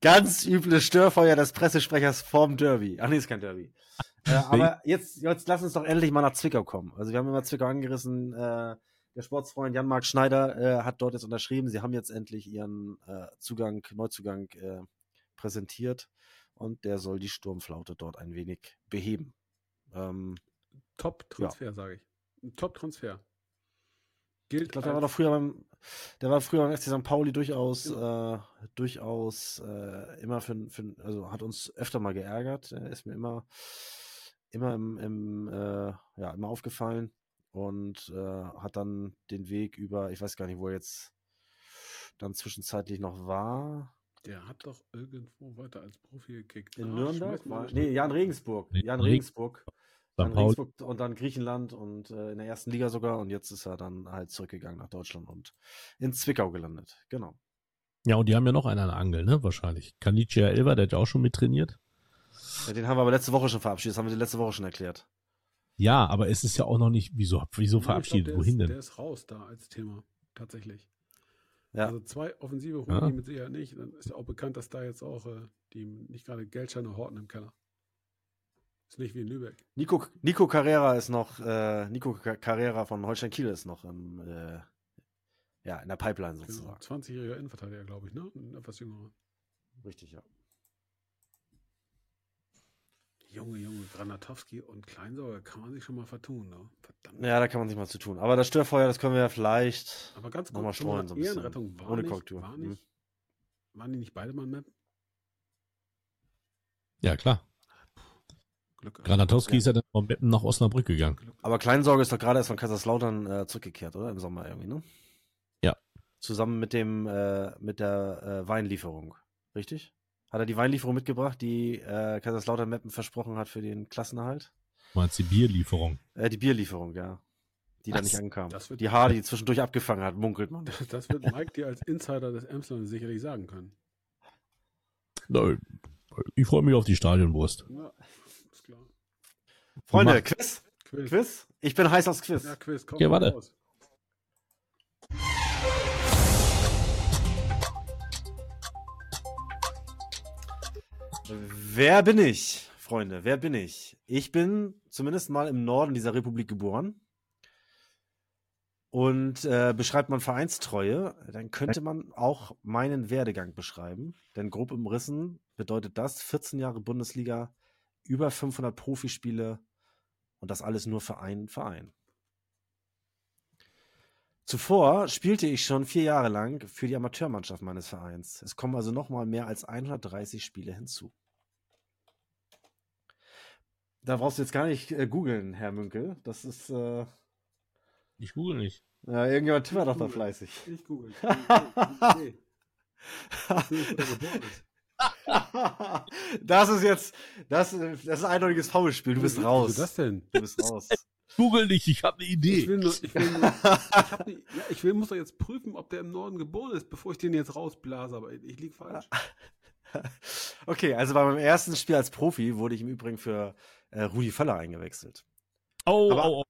[SPEAKER 4] ganz üble Störfeuer des Pressesprechers vorm Derby. Ach nee, ist kein Derby. Äh, aber jetzt, jetzt lass uns doch endlich mal nach Zwickau kommen. Also wir haben immer Zwickau angerissen. Äh, der Sportsfreund Jan-Marc Schneider äh, hat dort jetzt unterschrieben. Sie haben jetzt endlich ihren äh, Zugang, Neuzugang äh, präsentiert und der soll die Sturmflaute dort ein wenig beheben. Ähm,
[SPEAKER 3] Top-Transfer, sage ich. Ein Top-Transfer. Gilt
[SPEAKER 4] ich glaube, der war doch früher beim, der war früher beim FC St. Pauli durchaus, äh, durchaus äh, immer für, für, also hat uns öfter mal geärgert. Er ist mir immer, immer im, im äh, ja, immer aufgefallen und äh, hat dann den Weg über, ich weiß gar nicht, wo er jetzt dann zwischenzeitlich noch war.
[SPEAKER 3] Der hat doch irgendwo weiter als Profi gekickt.
[SPEAKER 4] In
[SPEAKER 3] Ah,
[SPEAKER 4] Nürnberg? War, nee, Jan Regensburg.
[SPEAKER 1] Nee,
[SPEAKER 4] Jan
[SPEAKER 1] Reg-
[SPEAKER 4] Regensburg. Dann. Regensburg und dann Griechenland und äh, in der ersten Liga sogar und jetzt ist er dann halt zurückgegangen nach Deutschland und in Zwickau gelandet. Genau.
[SPEAKER 1] Ja, und die haben ja noch einen an der Angel, ne? Wahrscheinlich. Kanicia Elver, der hat ja auch schon mit trainiert.
[SPEAKER 4] Ja, den haben wir aber letzte Woche schon verabschiedet. Das haben wir die letzte Woche schon erklärt.
[SPEAKER 1] Ja, aber es ist ja auch noch nicht, wieso, wieso verabschiedet?
[SPEAKER 3] glaub,
[SPEAKER 1] Wohin
[SPEAKER 3] ist,
[SPEAKER 1] denn?
[SPEAKER 3] Der ist raus da als Thema. Tatsächlich.
[SPEAKER 4] Ja.
[SPEAKER 3] Also zwei Offensive holen
[SPEAKER 1] Ja.
[SPEAKER 3] die mit Sicherheit nicht. Dann ist ja auch bekannt, dass da jetzt auch äh, die nicht gerade Geldscheine horten im Keller. Ist nicht wie in Lübeck.
[SPEAKER 4] Nico, Nico Carrera ist noch, äh, Nico Ca- Carrera von Holstein Kiel ist noch im, äh, ja, in der Pipeline
[SPEAKER 3] Genau.
[SPEAKER 4] sozusagen.
[SPEAKER 3] 20-jähriger Innenverteidiger, glaube ich, ne? Ein etwas jüngerer.
[SPEAKER 4] Richtig, ja.
[SPEAKER 3] Junge, Junge, Granatowski und Kleinsauger kann man sich schon mal vertun, ne? Verdammt.
[SPEAKER 4] Ja, da kann man sich mal zu tun. Aber das Störfeuer, das können wir ja vielleicht.
[SPEAKER 3] Aber ganz
[SPEAKER 4] Nochmal streuen so ein bisschen. Ohne
[SPEAKER 3] nicht,
[SPEAKER 4] Korrektur.
[SPEAKER 3] War
[SPEAKER 4] Mhm.
[SPEAKER 3] nicht, Waren die nicht beide mal Map?
[SPEAKER 1] Ja, klar.
[SPEAKER 3] Glück.
[SPEAKER 1] Granatowski
[SPEAKER 4] Ja.
[SPEAKER 1] ist ja dann von Meppen nach Osnabrück gegangen.
[SPEAKER 4] Aber Kleinsorge ist doch gerade erst von Kaiserslautern äh, zurückgekehrt, oder? Im Sommer irgendwie, ne?
[SPEAKER 1] Ja.
[SPEAKER 4] Zusammen mit dem, äh, mit der äh, Weinlieferung. Richtig? Hat er die Weinlieferung mitgebracht, die äh, Kaiserslautern Meppen versprochen hat für den Klassenerhalt?
[SPEAKER 1] Du meinst die Bierlieferung?
[SPEAKER 4] Äh, die Bierlieferung, ja. Die da
[SPEAKER 1] Was?
[SPEAKER 4] nicht ankam.
[SPEAKER 3] Das wird-
[SPEAKER 4] die Haare, die zwischendurch abgefangen hat, munkelt man.
[SPEAKER 3] Das wird Mike dir als Insider des Emsland sicherlich sagen können.
[SPEAKER 1] Nö, Ich freue mich auf die Stadionwurst.
[SPEAKER 3] Ja.
[SPEAKER 4] Freunde,
[SPEAKER 1] Mach.
[SPEAKER 4] Quiz?
[SPEAKER 3] Quiz.
[SPEAKER 4] Quiz? Ich bin heiß aufs Quiz.
[SPEAKER 3] Ja, Quiz, komm
[SPEAKER 1] Okay,
[SPEAKER 3] mal
[SPEAKER 1] warte.
[SPEAKER 3] raus.
[SPEAKER 4] Wer bin ich, Freunde? Wer bin ich? Ich bin zumindest mal im Norden dieser Republik geboren. Und äh, beschreibt man Vereinstreue, dann könnte man auch meinen Werdegang beschreiben. Denn grob umrissen bedeutet das 14 Jahre Bundesliga, über 500 Profispiele und das alles nur für einen Verein. Zuvor spielte ich schon vier Jahre lang für die Amateurmannschaft meines Vereins. Es kommen also nochmal mehr als 130 Spiele hinzu. Da brauchst du jetzt gar nicht äh, googeln, Herr Münkel. Das ist. Äh,
[SPEAKER 1] Ich google nicht.
[SPEAKER 4] ja, irgendjemand twittert doch da fleißig.
[SPEAKER 3] Ich google. Ich google. Ich geboren ist.
[SPEAKER 4] das ist jetzt. Das, das ist ein eindeutiges Foulspiel. Du bist raus.
[SPEAKER 3] das denn?
[SPEAKER 4] Du bist raus.
[SPEAKER 1] Google nicht, ich habe eine
[SPEAKER 3] Ich
[SPEAKER 1] Idee.
[SPEAKER 3] will nur, ich will nur, ich, hab ne, ja, ich will, muss doch jetzt prüfen, ob der im Norden geboren ist, bevor ich den jetzt rausblase, aber ich, ich lieg falsch.
[SPEAKER 4] Okay, also bei meinem ersten Spiel als Profi wurde ich im Übrigen für äh, Rudi Völler eingewechselt.
[SPEAKER 1] Oh,
[SPEAKER 4] Aber-
[SPEAKER 1] oh, oh.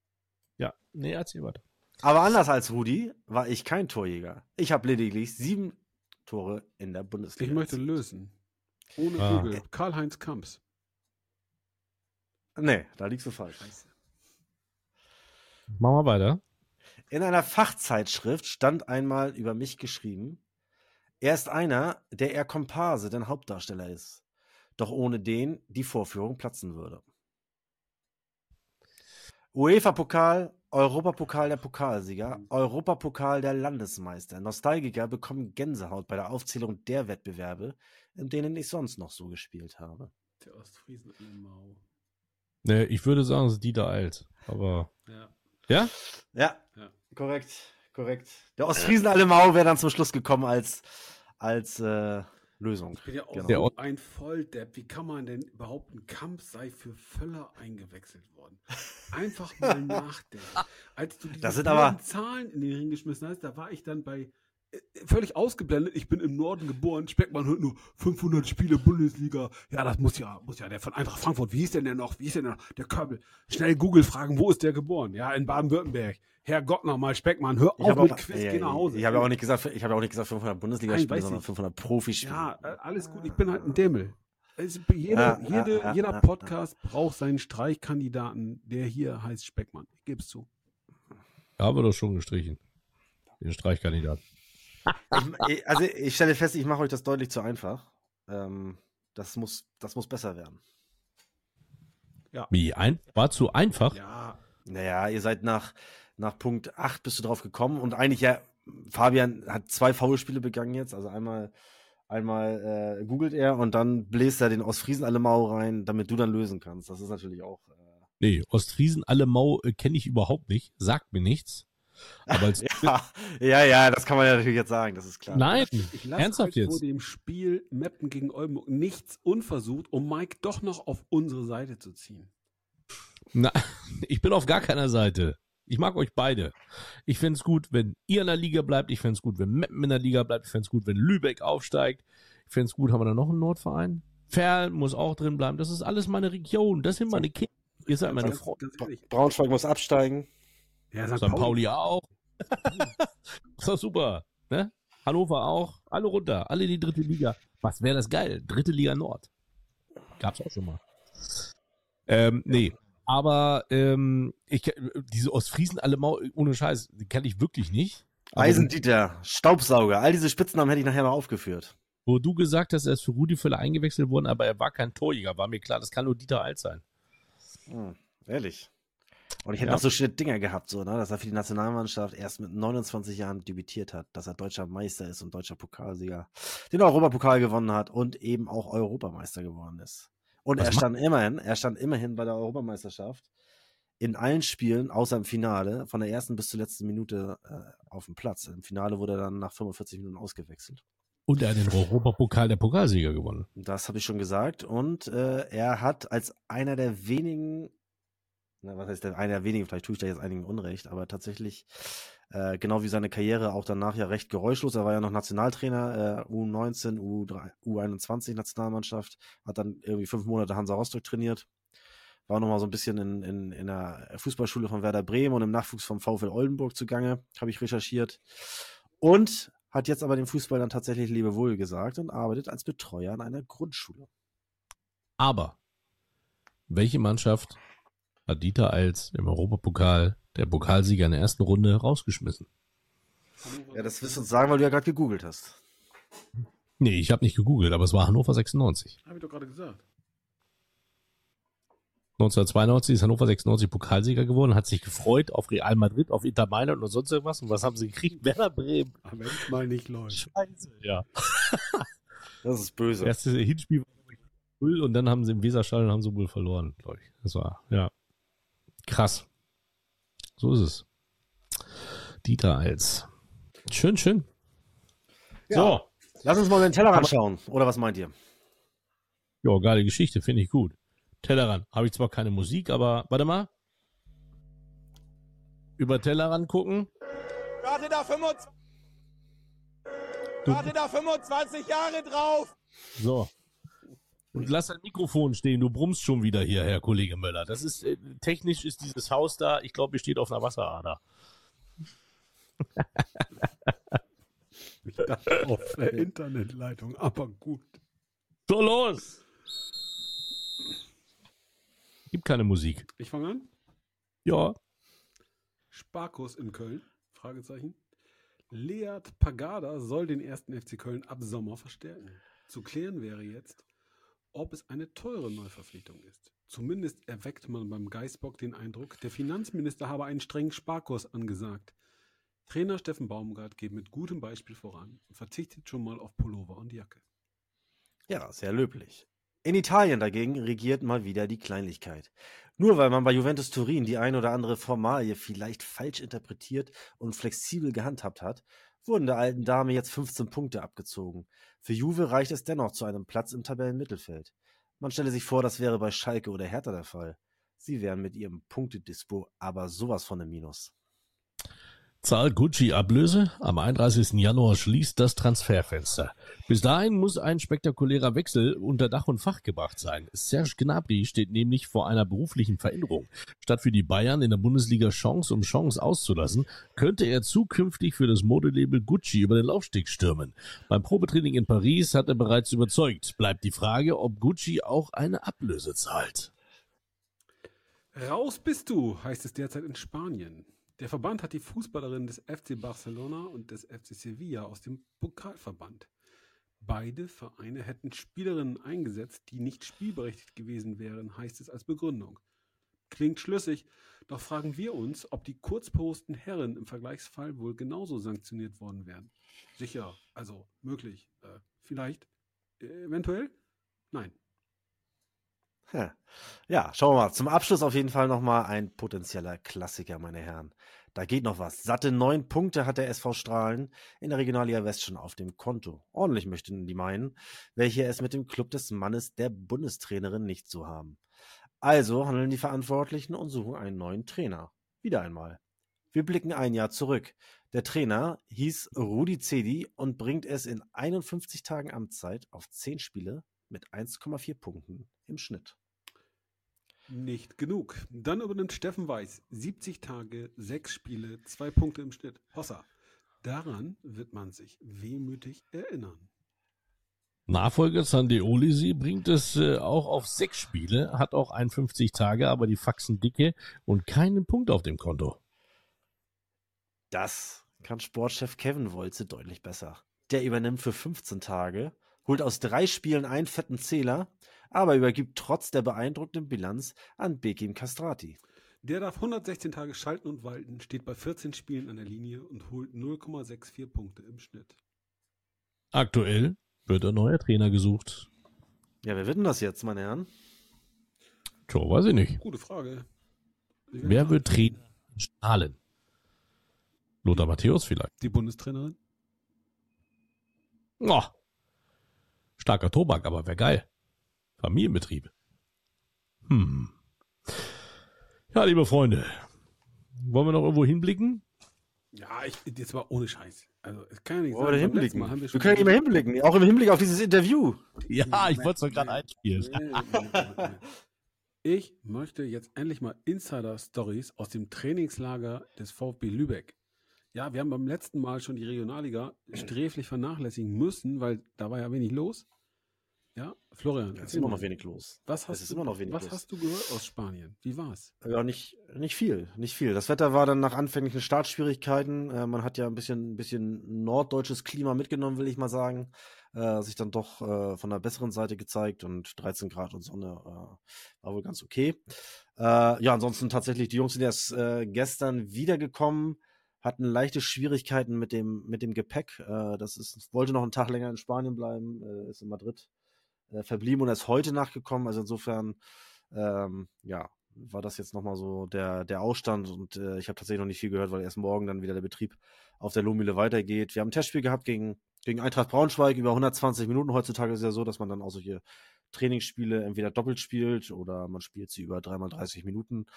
[SPEAKER 1] Ja, nee, erzähl weiter.
[SPEAKER 4] Aber anders als Rudi war ich kein Torjäger. Ich habe lediglich sieben Tore in der Bundesliga.
[SPEAKER 3] Ich möchte lösen. Ohne
[SPEAKER 1] Ah.
[SPEAKER 3] Google. Karl-Heinz Kamps.
[SPEAKER 4] Nee, da liegst du falsch.
[SPEAKER 1] Machen wir weiter.
[SPEAKER 4] In einer Fachzeitschrift stand einmal über mich geschrieben, er ist einer, der eher Komparse denn Hauptdarsteller ist, doch ohne den die Vorführung platzen würde. UEFA-Pokal, Europapokal der Pokalsieger, Europapokal der Landesmeister. Nostalgiker bekommen Gänsehaut bei der Aufzählung der Wettbewerbe, in denen ich sonst noch so gespielt habe.
[SPEAKER 3] Der Ostfriesen in Mau.
[SPEAKER 1] Nee, ich würde sagen, es ist Dieter Alt. Aber.
[SPEAKER 3] Ja.
[SPEAKER 1] Ja?
[SPEAKER 4] Ja,
[SPEAKER 3] Ja.
[SPEAKER 4] korrekt, korrekt. Der Ostfriesen Allemau wäre dann zum Schluss gekommen als, als äh, Lösung.
[SPEAKER 3] Ich bin ja auch
[SPEAKER 4] Genau.
[SPEAKER 1] Der
[SPEAKER 3] so ein Volldepp. Wie kann man denn behaupten, Kamps sei für Völler eingewechselt worden? Einfach mal nachdenken. Als du
[SPEAKER 4] aber-
[SPEAKER 3] Zahlen in den Ring geschmissen hast, da war ich dann bei völlig ausgeblendet. Ich bin im Norden geboren. Speckmann hört nur 500 Spiele Bundesliga. Ja, das muss ja, muss ja der von Eintracht Frankfurt. Wie hieß denn der noch? Wie hieß denn der noch? Der Körbel. Schnell Google fragen, wo ist der geboren? Ja, in Baden-Württemberg. Herr Gott nochmal, Speckmann, hör
[SPEAKER 4] Ich
[SPEAKER 3] auf
[SPEAKER 4] habe
[SPEAKER 3] mit
[SPEAKER 4] auch,
[SPEAKER 3] Quiz,
[SPEAKER 4] ja,
[SPEAKER 3] geh nach Hause.
[SPEAKER 4] ich habe ja auch nicht gesagt, ich habe ja auch nicht gesagt 500 Bundesligaspiele, sondern
[SPEAKER 3] ich.
[SPEAKER 4] 500 Profispiele.
[SPEAKER 3] Ja, äh, alles gut. Ich bin halt ein Dämmel. Es, jeder,
[SPEAKER 4] Ja, ja,
[SPEAKER 3] jede,
[SPEAKER 4] ja,
[SPEAKER 3] jeder
[SPEAKER 4] ja,
[SPEAKER 3] Podcast braucht seinen Streichkandidaten. Der hier heißt Speckmann. Ich gebe es zu.
[SPEAKER 1] Haben wir doch schon gestrichen. Den Streichkandidat.
[SPEAKER 4] Ich, also ich stelle fest, ich mache euch das deutlich zu einfach. Ähm, das muss, das muss besser werden.
[SPEAKER 1] Wie? Ein, war zu einfach?
[SPEAKER 3] Ja,
[SPEAKER 4] Naja, ihr seid nach, nach Punkt 8 bist du drauf gekommen und eigentlich ja, Fabian hat zwei Foulspiele begangen jetzt, also einmal, einmal äh, googelt er und dann bläst er den Ostfriesen Allemau rein, damit du dann lösen kannst. Das ist natürlich auch. Äh,
[SPEAKER 1] Nee, Ostfriesen, Allemau äh, kenne ich überhaupt nicht. Sagt mir nichts. Aber als,
[SPEAKER 4] ja, ja, ja, das kann man ja natürlich jetzt sagen, das ist klar.
[SPEAKER 1] nein,
[SPEAKER 3] ich lasse
[SPEAKER 1] ernsthaft
[SPEAKER 3] heute vor
[SPEAKER 1] jetzt.
[SPEAKER 3] dem Spiel Meppen gegen Oldenburg nichts unversucht, um Mike doch noch auf unsere Seite zu ziehen.
[SPEAKER 1] Na, ich bin auf gar keiner Seite. Ich mag euch beide. Ich find's gut, wenn ihr in der Liga bleibt. Ich find's gut, wenn Meppen in der Liga bleibt. Ich find's gut, wenn Lübeck aufsteigt. Ich find's gut, haben wir da noch einen Nordverein? Ferl muss auch drin bleiben. Das ist alles meine Region. Das sind meine Kinder. Ihr seid meine Freunde.
[SPEAKER 4] Braunschweig muss absteigen.
[SPEAKER 3] Ja,
[SPEAKER 1] St. Pauli auch. ist doch super. Ne? Hannover auch. Alle runter. Alle in die dritte Liga. Was wäre das geil? Dritte Liga Nord. Gab's auch schon mal. Ähm, nee. Aber ähm, ich, diese Ostfriesen alle mal ohne Scheiß, die kann ich wirklich nicht.
[SPEAKER 4] Eisendieter, Staubsauger, all diese Spitznamen hätte ich nachher noch aufgeführt.
[SPEAKER 1] Wo du gesagt hast, er ist für Rudi Völler eingewechselt worden, aber er war kein Torjäger, war mir klar, das kann nur Dieter Alt sein.
[SPEAKER 4] Hm, ehrlich. Und ich hätte
[SPEAKER 1] Ja.
[SPEAKER 4] noch so schöne Dinger gehabt, so, ne, dass er für die Nationalmannschaft erst mit 29 Jahren debütiert hat, dass er deutscher Meister ist und deutscher Pokalsieger, den Europapokal gewonnen hat und eben auch Europameister geworden ist. Und
[SPEAKER 1] Was
[SPEAKER 4] er stand immerhin, er stand immerhin bei der Europameisterschaft in allen Spielen, außer im Finale, von der ersten bis zur letzten Minute äh, auf dem Platz. Im Finale wurde er dann nach 45 Minuten ausgewechselt.
[SPEAKER 1] Und er hat den Europapokal der Pokalsieger gewonnen.
[SPEAKER 4] Das habe ich schon gesagt. Und äh, er hat als einer der wenigen, na, was heißt der, einer der wenigen, vielleicht tue ich da jetzt einigen Unrecht, aber tatsächlich, äh, genau wie seine Karriere auch danach ja recht geräuschlos. Er war ja noch Nationaltrainer, äh, U19, U3, U21 Nationalmannschaft, hat dann irgendwie fünf Monate Hansa Rostock trainiert. War nochmal so ein bisschen in, in, in der Fußballschule von Werder Bremen und im Nachwuchs vom VfL Oldenburg zugange, habe ich recherchiert. Und hat jetzt aber dem Fußball dann tatsächlich Lebewohl gesagt und arbeitet als Betreuer an einer Grundschule.
[SPEAKER 1] Aber welche Mannschaft hat Dieter Als im Europapokal der Pokalsieger in der ersten Runde rausgeschmissen?
[SPEAKER 4] Ja, das wirst du uns sagen, weil du ja gerade gegoogelt hast.
[SPEAKER 1] Nee, ich habe nicht gegoogelt, aber es war Hannover 96.
[SPEAKER 3] Habe ich doch gerade gesagt.
[SPEAKER 1] 1992 ist Hannover 96 Pokalsieger geworden, hat sich gefreut auf Real Madrid, auf Inter Mailand und sonst irgendwas. Und was haben sie gekriegt? Werder Bremen.
[SPEAKER 3] Wenn es mal nicht läuft.
[SPEAKER 1] Scheiße, ja.
[SPEAKER 4] Das ist böse.
[SPEAKER 1] Das erste Hinspiel war null und dann haben sie im Weserstadion haben sie wohl verloren, glaube ich. Das war, ja. Krass. So ist es. Dieter als. Schön, schön.
[SPEAKER 4] Ja. Lass uns mal den Tellerrand schauen. Oder was meint ihr?
[SPEAKER 1] Ja, geile Geschichte, finde ich gut. Tellerrand. Habe ich zwar keine Musik, aber warte mal. Über Tellerrand gucken.
[SPEAKER 5] Warte da 25, warte da 25 Jahre drauf.
[SPEAKER 1] So. Und lass dein Mikrofon stehen, du brummst schon wieder hier, Herr Kollege Möller. Das ist, äh, technisch ist dieses Haus da, ich glaube, es steht auf einer Wasserader.
[SPEAKER 3] Ich dachte auf der Internetleitung, aber gut.
[SPEAKER 1] So, los! Gibt keine Musik.
[SPEAKER 3] Ich fange an.
[SPEAKER 1] Ja.
[SPEAKER 3] Sparkus in Köln? Fragezeichen. Leat Pagada soll den ersten FC Köln ab Sommer verstärken. Zu klären wäre jetzt, ob es eine teure Neuverpflichtung ist. Zumindest erweckt man beim Geißbock den Eindruck, der Finanzminister habe einen strengen Sparkurs angesagt. Trainer Steffen Baumgart geht mit gutem Beispiel voran und verzichtet schon mal auf Pullover und Jacke.
[SPEAKER 4] Ja, sehr löblich. In Italien dagegen regiert mal wieder die Kleinlichkeit. Nur weil man bei Juventus Turin die ein oder andere Formalie vielleicht falsch interpretiert und flexibel gehandhabt hat, wurden der alten Dame jetzt 15 Punkte abgezogen. Für Juve reicht es dennoch zu einem Platz im Tabellenmittelfeld. Man stelle sich vor, das wäre bei Schalke oder Hertha der Fall. Sie wären mit ihrem Punktedispo aber sowas von im Minus.
[SPEAKER 1] Zahlt Gucci Ablöse? Am 31. Januar schließt das Transferfenster. Bis dahin muss ein spektakulärer Wechsel unter Dach und Fach gebracht sein. Serge Gnabry steht nämlich vor einer beruflichen Veränderung. Statt für die Bayern in der Bundesliga Chance um Chance auszulassen, könnte er zukünftig für das Modelabel Gucci über den Laufsteg stürmen. Beim Probetraining in Paris hat er bereits überzeugt. Bleibt die Frage, ob Gucci auch eine Ablöse zahlt.
[SPEAKER 3] Raus bist du, heißt es derzeit in Spanien. Der Verband hat die Fußballerin des FC Barcelona und des FC Sevilla aus dem Pokal verbannt. Beide Vereine hätten Spielerinnen eingesetzt, die nicht spielberechtigt gewesen wären, heißt es als Begründung. Klingt schlüssig, doch fragen wir uns, ob die kurzposten Herren im Vergleichsfall wohl genauso sanktioniert worden wären. Sicher, also möglich, äh, vielleicht, äh, eventuell? Nein.
[SPEAKER 4] Hm. Ja, schauen wir mal. Zum Abschluss auf jeden Fall nochmal ein potenzieller Klassiker, meine Herren. Da geht noch was. Satte neun Punkte hat der SV Strahlen in der Regionalliga West schon auf dem Konto. Ordentlich möchten die meinen, welche es mit dem Club des Mannes der Bundestrainerin nicht so haben. Also handeln die Verantwortlichen und suchen einen neuen Trainer. Wieder einmal. Wir blicken ein Jahr zurück. Der Trainer hieß Rudi Cedi und bringt es in 51 Tagen Amtszeit auf 10 Spiele mit 1,4 Punkten im Schnitt.
[SPEAKER 3] Nicht genug. Dann übernimmt Steffen Weiß 70 Tage, 6 Spiele, 2 Punkte im Schnitt. Hossa. Daran wird man sich wehmütig erinnern.
[SPEAKER 1] Nachfolger Sandy Olisi bringt es äh, auch auf sechs Spiele, hat auch 51 Tage, aber die Faxen dicke und keinen Punkt auf dem Konto.
[SPEAKER 4] Das kann Sportchef Kevin Wolze deutlich besser. Der übernimmt für 15 Tage, holt aus drei Spielen einen fetten Zähler, aber übergibt trotz der beeindruckenden Bilanz an Bekim Castrati.
[SPEAKER 3] Der darf 116 Tage schalten und walten, steht bei 14 Spielen an der Linie und holt 0,64 Punkte im Schnitt.
[SPEAKER 1] Aktuell wird ein neuer Trainer gesucht.
[SPEAKER 4] Ja, wer wird denn das jetzt, meine Herren?
[SPEAKER 1] Tja, weiß ich nicht.
[SPEAKER 3] Gute Frage. Wir
[SPEAKER 1] Wer wird Trainer in Strahlen? Lothar Matthäus vielleicht.
[SPEAKER 3] Die Bundestrainerin?
[SPEAKER 1] Oh. Starker Tobak, aber wäre geil. Familienbetrieb. Hm. Ja, liebe Freunde, wollen wir noch irgendwo hinblicken?
[SPEAKER 3] Ja, ich, jetzt mal ohne Scheiß. Also, es kann ja nicht beim letzten
[SPEAKER 4] hinblicken?
[SPEAKER 3] Mal haben wir
[SPEAKER 4] Wir können ja immer hinblicken, auch im Hinblick auf dieses Interview.
[SPEAKER 1] Ja, ich wollte es doch gerade einspielen.
[SPEAKER 3] Ich möchte jetzt endlich mal Insider-Stories aus dem Trainingslager des VfB Lübeck. Ja, wir haben beim letzten Mal schon die Regionalliga sträflich vernachlässigen müssen, weil da war ja wenig los. Ja, Florian,
[SPEAKER 4] Es ist immer noch wenig los.
[SPEAKER 3] was
[SPEAKER 4] es
[SPEAKER 3] hast,
[SPEAKER 4] ist
[SPEAKER 3] du,
[SPEAKER 4] immer noch wenig
[SPEAKER 3] was
[SPEAKER 4] los.
[SPEAKER 3] hast du gehört aus Spanien? Wie war's?
[SPEAKER 4] Ja, nicht, nicht viel, nicht viel. Das Wetter war dann nach anfänglichen Startschwierigkeiten. Äh, man hat ja ein bisschen, ein bisschen norddeutsches Klima mitgenommen, will ich mal sagen. äh, sich dann doch äh, von der besseren Seite gezeigt und 13 Grad und Sonne äh, war wohl ganz okay. Äh, ja, ansonsten tatsächlich, die Jungs sind erst äh, gestern wiedergekommen, hatten leichte Schwierigkeiten mit dem, mit dem Gepäck. Äh, das ist, wollte noch einen Tag länger in Spanien bleiben, äh, ist in Madrid äh, verblieben und ist heute nachgekommen. Also insofern, ähm, ja, war das jetzt nochmal so der, der Ausstand und äh, ich habe tatsächlich noch nicht viel gehört, weil erst morgen dann wieder der Betrieb auf der Lohmühle weitergeht. Wir haben ein Testspiel gehabt gegen, gegen Eintracht Braunschweig über 120 Minuten. Heutzutage ist es ja so, dass man dann auch solche Trainingsspiele entweder doppelt spielt oder man spielt sie über dreimal 30 Minuten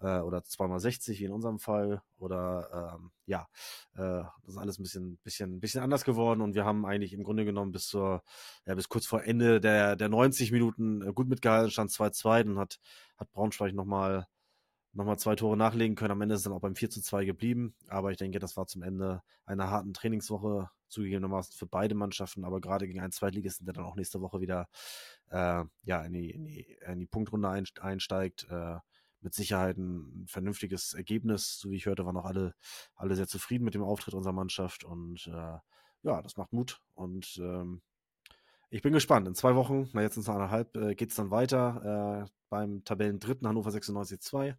[SPEAKER 4] äh, oder zweimal 60, wie in unserem Fall. Oder ähm, ja, äh, das ist alles ein bisschen, bisschen, bisschen anders geworden und wir haben eigentlich im Grunde genommen bis zur, ja, bis kurz vor Ende der, der 90 Minuten äh, gut mitgehalten, stand 2-2, dann hat, hat Braunschweig nochmal nochmal zwei Tore nachlegen können. Am Ende ist es dann auch beim 4 zu 2 geblieben. Aber ich denke, das war zum Ende einer harten Trainingswoche, zugegebenermaßen für beide Mannschaften, aber gerade gegen einen Zweitligisten, der dann auch nächste Woche wieder äh, ja, in, die, in, die, in die Punktrunde einsteigt. Äh, mit Sicherheit ein vernünftiges Ergebnis. So wie ich hörte, waren auch alle, alle sehr zufrieden mit dem Auftritt unserer Mannschaft. Und äh, ja, das macht Mut. Und ähm, ich bin gespannt. In zwei Wochen, na jetzt in zweieinhalb, äh, geht es dann weiter äh, beim Tabellendritten Hannover 96 2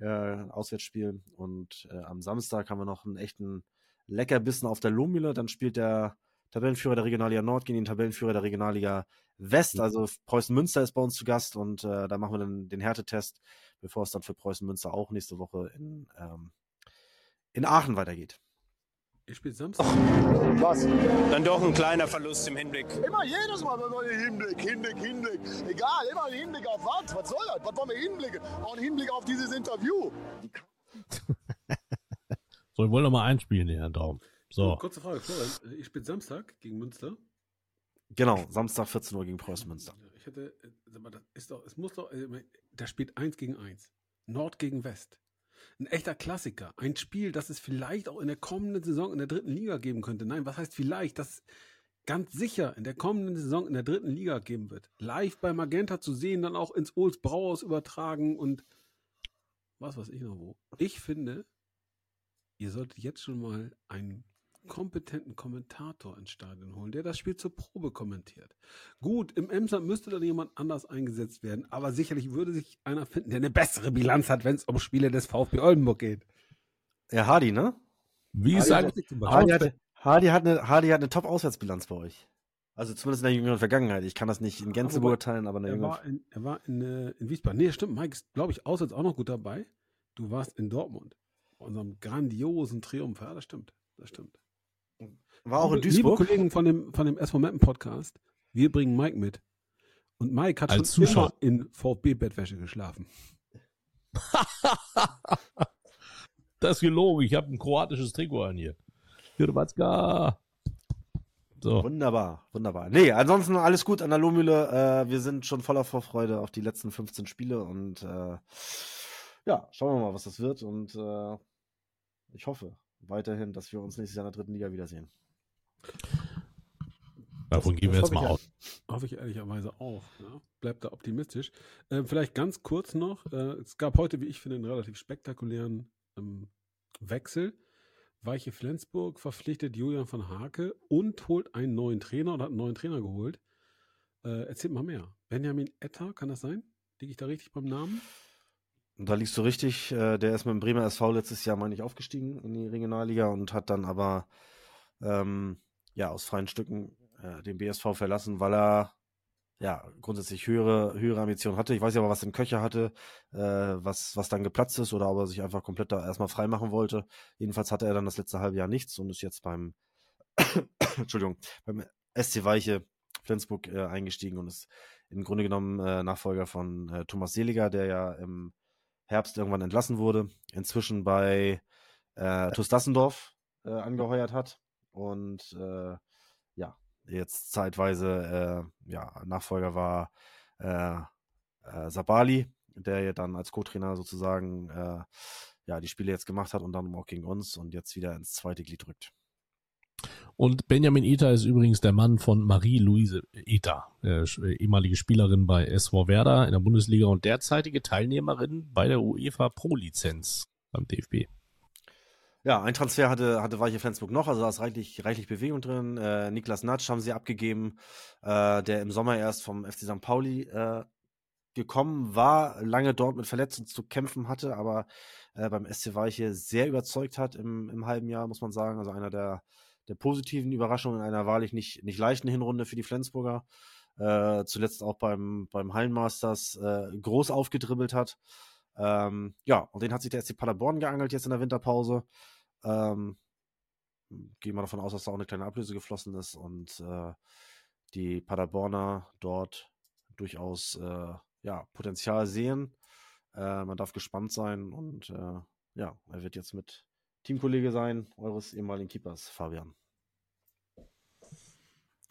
[SPEAKER 4] äh, Auswärtsspiel. Und äh, am Samstag haben wir noch einen echten Leckerbissen auf der Lohmühle. Dann spielt der Tabellenführer der Regionalliga Nord gegen den Tabellenführer der Regionalliga West. Mhm. Also Preußen Münster ist bei uns zu Gast und äh, da machen wir dann den Härtetest, bevor es dann für Preußen Münster auch nächste Woche in, ähm, in Aachen weitergeht.
[SPEAKER 3] Ihr spielt Samstag.
[SPEAKER 5] Was? Dann doch ein kleiner Verlust im Hinblick.
[SPEAKER 2] Immer jedes Mal Hinblick, Hinblick, Hinblick. Egal, immer ein Hinblick auf was? Was soll das? Was wollen wir hinblicken? Auch ein Hinblick auf dieses Interview.
[SPEAKER 1] so, ich wollte noch mal einspielen, Herr Daum. So.
[SPEAKER 3] Kurze Frage, Florian. Ich spiele Samstag gegen Münster.
[SPEAKER 4] Genau, Samstag 14 Uhr gegen Preußen Münster.
[SPEAKER 3] Ich hätte, äh, das ist doch, es muss doch, äh, da spielt 1 gegen 1. Nord gegen West. Ein echter Klassiker. Ein Spiel, das es vielleicht auch in der kommenden Saison in der dritten Liga geben könnte. Nein, was heißt vielleicht? Das ganz sicher in der kommenden Saison in der dritten Liga geben wird. Live bei Magenta zu sehen, dann auch ins Olds Brauhaus übertragen und was weiß ich noch wo. Ich finde, ihr solltet jetzt schon mal einen kompetenten Kommentator ins Stadion holen, der das Spiel zur Probe kommentiert. Gut, im Emsland müsste dann jemand anders eingesetzt werden, aber sicherlich würde sich einer finden, der eine bessere Bilanz hat, wenn es um Spiele des VfB Oldenburg geht.
[SPEAKER 4] Ja, Hardy, ne?
[SPEAKER 1] Wie Hardy, sagt
[SPEAKER 4] Hardy, hat, Hardy, hat eine, Hardy hat eine Top-Auswärtsbilanz bei euch. Also zumindest in der jüngeren Vergangenheit. Ich kann das nicht in Gänze aber beurteilen, aber in der
[SPEAKER 3] er war in, er war in, äh, in Wiesbaden. Nee, stimmt. Mike ist, glaube ich, auswärts auch noch gut dabei. Du warst in Dortmund. Bei unserem grandiosen Triumph. Ja, das stimmt. Das stimmt.
[SPEAKER 4] War auch in Duisburg.
[SPEAKER 3] Liebe Kollegen von dem, von dem SV Mappen Podcast, wir bringen Mike mit. Und Mike hat
[SPEAKER 1] Als
[SPEAKER 3] schon
[SPEAKER 1] Zuschauer.
[SPEAKER 3] immer in VfB-Bettwäsche geschlafen.
[SPEAKER 1] das ist gelogen. Ich habe ein kroatisches Trikot an hier. Hrvatska.
[SPEAKER 4] So. Wunderbar, wunderbar. Nee, ansonsten alles gut an der Lohmühle. Äh, wir sind schon voller Vorfreude auf die letzten 15 Spiele und äh, ja, schauen wir mal, was das wird. Und äh, ich hoffe, weiterhin, dass wir uns nächstes Jahr in der dritten Liga wiedersehen.
[SPEAKER 1] Davon gehen wir jetzt mal aus.
[SPEAKER 3] Hoffe ich ehrlicherweise auch. Ja. Bleibt da optimistisch. Ähm, vielleicht ganz kurz noch. Äh, es gab heute, wie ich finde, einen relativ spektakulären ähm, Wechsel. Weiche Flensburg verpflichtet Julian von Hake und holt einen neuen Trainer oder hat einen neuen Trainer geholt. Äh, erzählt mal mehr. Benjamin Etter, kann das sein? Liege ich da richtig beim Namen?
[SPEAKER 4] Da liegst du richtig. Äh, der ist mit dem Bremer SV letztes Jahr, meine ich, aufgestiegen in die Regionalliga und hat dann aber ähm, ja aus freien Stücken äh, den BSV verlassen, weil er ja grundsätzlich höhere, höhere Ambitionen hatte. Ich weiß ja aber, was in Köcher hatte, äh, was, was dann geplatzt ist oder ob er sich einfach komplett da erstmal frei machen wollte. Jedenfalls hatte er dann das letzte halbe Jahr nichts und ist jetzt beim Entschuldigung, beim SC Weiche Flensburg äh, eingestiegen und ist im Grunde genommen äh, Nachfolger von äh, Thomas Seliger, der ja im Herbst irgendwann entlassen wurde, inzwischen bei äh, TuS Dassendorf äh, angeheuert hat und äh, ja, jetzt zeitweise äh, ja, Nachfolger war äh, äh, Sabali, der ja dann als Co-Trainer sozusagen äh, ja, die Spiele jetzt gemacht hat und dann auch gegen uns und jetzt wieder ins zweite Glied rückt.
[SPEAKER 1] Und Benjamin Eta ist übrigens der Mann von Marie-Louise Eta, äh, ehemalige Spielerin bei SV Werder in der Bundesliga und derzeitige Teilnehmerin bei der UEFA Pro-Lizenz beim DFB.
[SPEAKER 4] Ja, ein Transfer hatte, hatte Weiche Flensburg noch, also da ist reichlich, reichlich Bewegung drin. Äh, Niklas Natsch haben sie abgegeben, äh, der im Sommer erst vom FC St. Pauli äh, gekommen war, lange dort mit Verletzungen zu kämpfen hatte, aber äh, beim SC Weiche sehr überzeugt hat im, im halben Jahr, muss man sagen. Also einer der, der positiven Überraschungen in einer wahrlich nicht, nicht leichten Hinrunde für die Flensburger. Äh, zuletzt auch beim, beim Hallenmasters äh, groß aufgedribbelt hat. Ähm, ja, und den hat sich der SC Paderborn geangelt jetzt in der Winterpause. Ähm, gehen wir davon aus, dass da auch eine kleine Ablöse geflossen ist und äh, die Paderborner dort durchaus äh, ja, Potenzial sehen. Äh, man darf gespannt sein und äh, ja, er wird jetzt mit Teamkollege sein, eures ehemaligen Keepers, Fabian.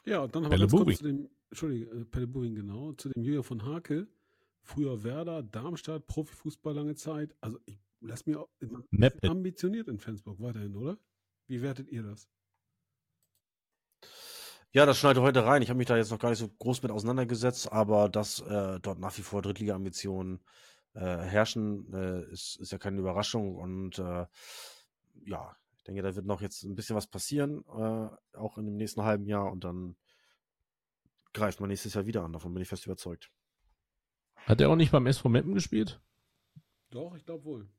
[SPEAKER 3] Ja, und dann haben wir ganz kurz zu dem, Entschuldige, äh, Pelle Bubing, genau, zu dem Julia von Hakel. Früher Werder, Darmstadt, Profifußball lange Zeit. Also ich lass mir ambitioniert in Flensburg weiterhin, oder? Wie wertet ihr das?
[SPEAKER 4] Ja, das schneidet heute rein. Ich habe mich da jetzt noch gar nicht so groß mit auseinandergesetzt, aber dass äh, dort nach wie vor Drittliga-Ambitionen äh, herrschen, äh, ist, ist ja keine Überraschung. Und äh, ja, ich denke, da wird noch jetzt ein bisschen was passieren, äh, auch in dem nächsten halben Jahr. Und dann greift man nächstes Jahr wieder an. Davon bin ich fest überzeugt.
[SPEAKER 1] Hat er auch nicht beim SV Meppen gespielt?
[SPEAKER 3] Doch, ich glaube wohl.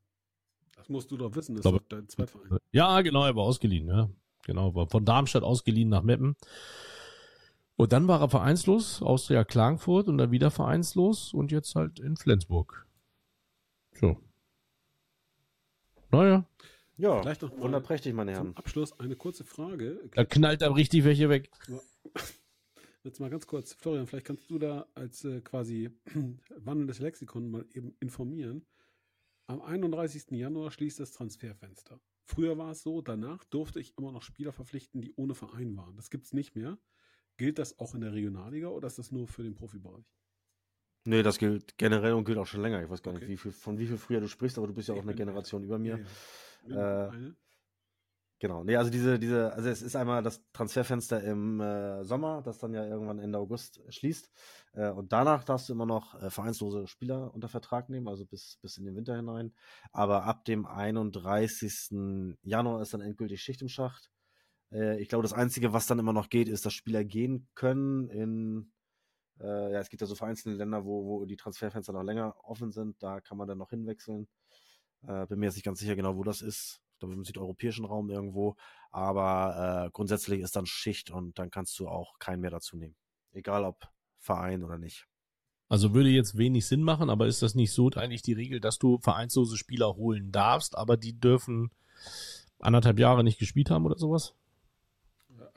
[SPEAKER 3] Das musst du doch wissen, das
[SPEAKER 1] glaube,
[SPEAKER 3] ist dein Zweitverein.
[SPEAKER 1] Ja, genau, er war ausgeliehen, ja. Genau, war von Darmstadt ausgeliehen nach Meppen. Und dann war er vereinslos, Austria Klagenfurt und dann wieder vereinslos und jetzt halt in Flensburg. So. Naja.
[SPEAKER 4] Ja, Vielleicht noch wunderprächtig, meine Herren.
[SPEAKER 3] Zum Abschluss eine kurze Frage.
[SPEAKER 1] Da knallt da richtig welche weg.
[SPEAKER 3] Jetzt mal ganz kurz, Florian, vielleicht kannst du da als äh, quasi wandelndes Lexikon mal eben informieren. Am 31. Januar schließt das Transferfenster. Früher war es so, danach durfte ich immer noch Spieler verpflichten, die ohne Verein waren. Das gibt es nicht mehr. Gilt das auch in der Regionalliga oder ist das nur für den Profibereich?
[SPEAKER 4] Nee, das gilt generell und gilt auch schon länger. Ich weiß gar nicht, wie viel, von wie viel früher du sprichst, aber du bist ja auch eine Generation über mir. Ja, ja. Äh, genau. Nee, also diese, diese, also es ist einmal das Transferfenster im äh, Sommer, das dann ja irgendwann Ende August schließt. Äh, und danach darfst du immer noch äh, vereinslose Spieler unter Vertrag nehmen, also bis, bis in den Winter hinein. Aber ab dem 31. Januar ist dann endgültig Schicht im Schacht. Äh, ich glaube, das Einzige, was dann immer noch geht, ist, dass Spieler gehen können in, ja, es gibt ja so vereinzelte Länder, wo, wo die Transferfenster noch länger offen sind, da kann man dann noch hinwechseln. Äh, bin mir jetzt nicht ganz sicher genau, wo das ist. Ich glaube, im südeuropäischen Raum irgendwo. Aber äh, grundsätzlich ist dann Schicht und dann kannst du auch keinen mehr dazu nehmen. Egal ob Verein oder nicht.
[SPEAKER 1] Also würde jetzt wenig Sinn machen, aber ist das nicht so eigentlich die Regel, dass du vereinslose Spieler holen darfst, aber die dürfen anderthalb Jahre nicht gespielt haben oder sowas?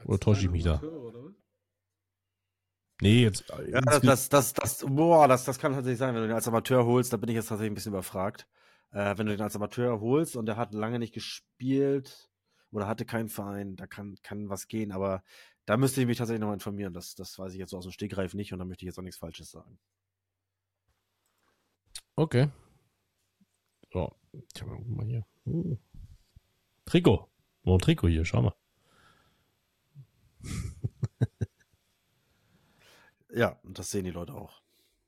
[SPEAKER 1] Oder täusche ich mich da? Nee, jetzt.
[SPEAKER 4] Äh, ja, das, das, das, das, boah, das, das kann tatsächlich sein, wenn du den als Amateur holst, da bin ich jetzt tatsächlich ein bisschen überfragt. Äh, wenn du den als Amateur holst und der hat lange nicht gespielt oder hatte keinen Verein, da kann, kann was gehen, aber da müsste ich mich tatsächlich nochmal informieren. Das, das weiß ich jetzt so aus dem Stegreif nicht und da möchte ich jetzt auch nichts Falsches sagen.
[SPEAKER 1] Okay. So, ich mal hier. Uh. Trikot. Wo ein Trikot hier, schau mal.
[SPEAKER 4] ja, das sehen die Leute auch.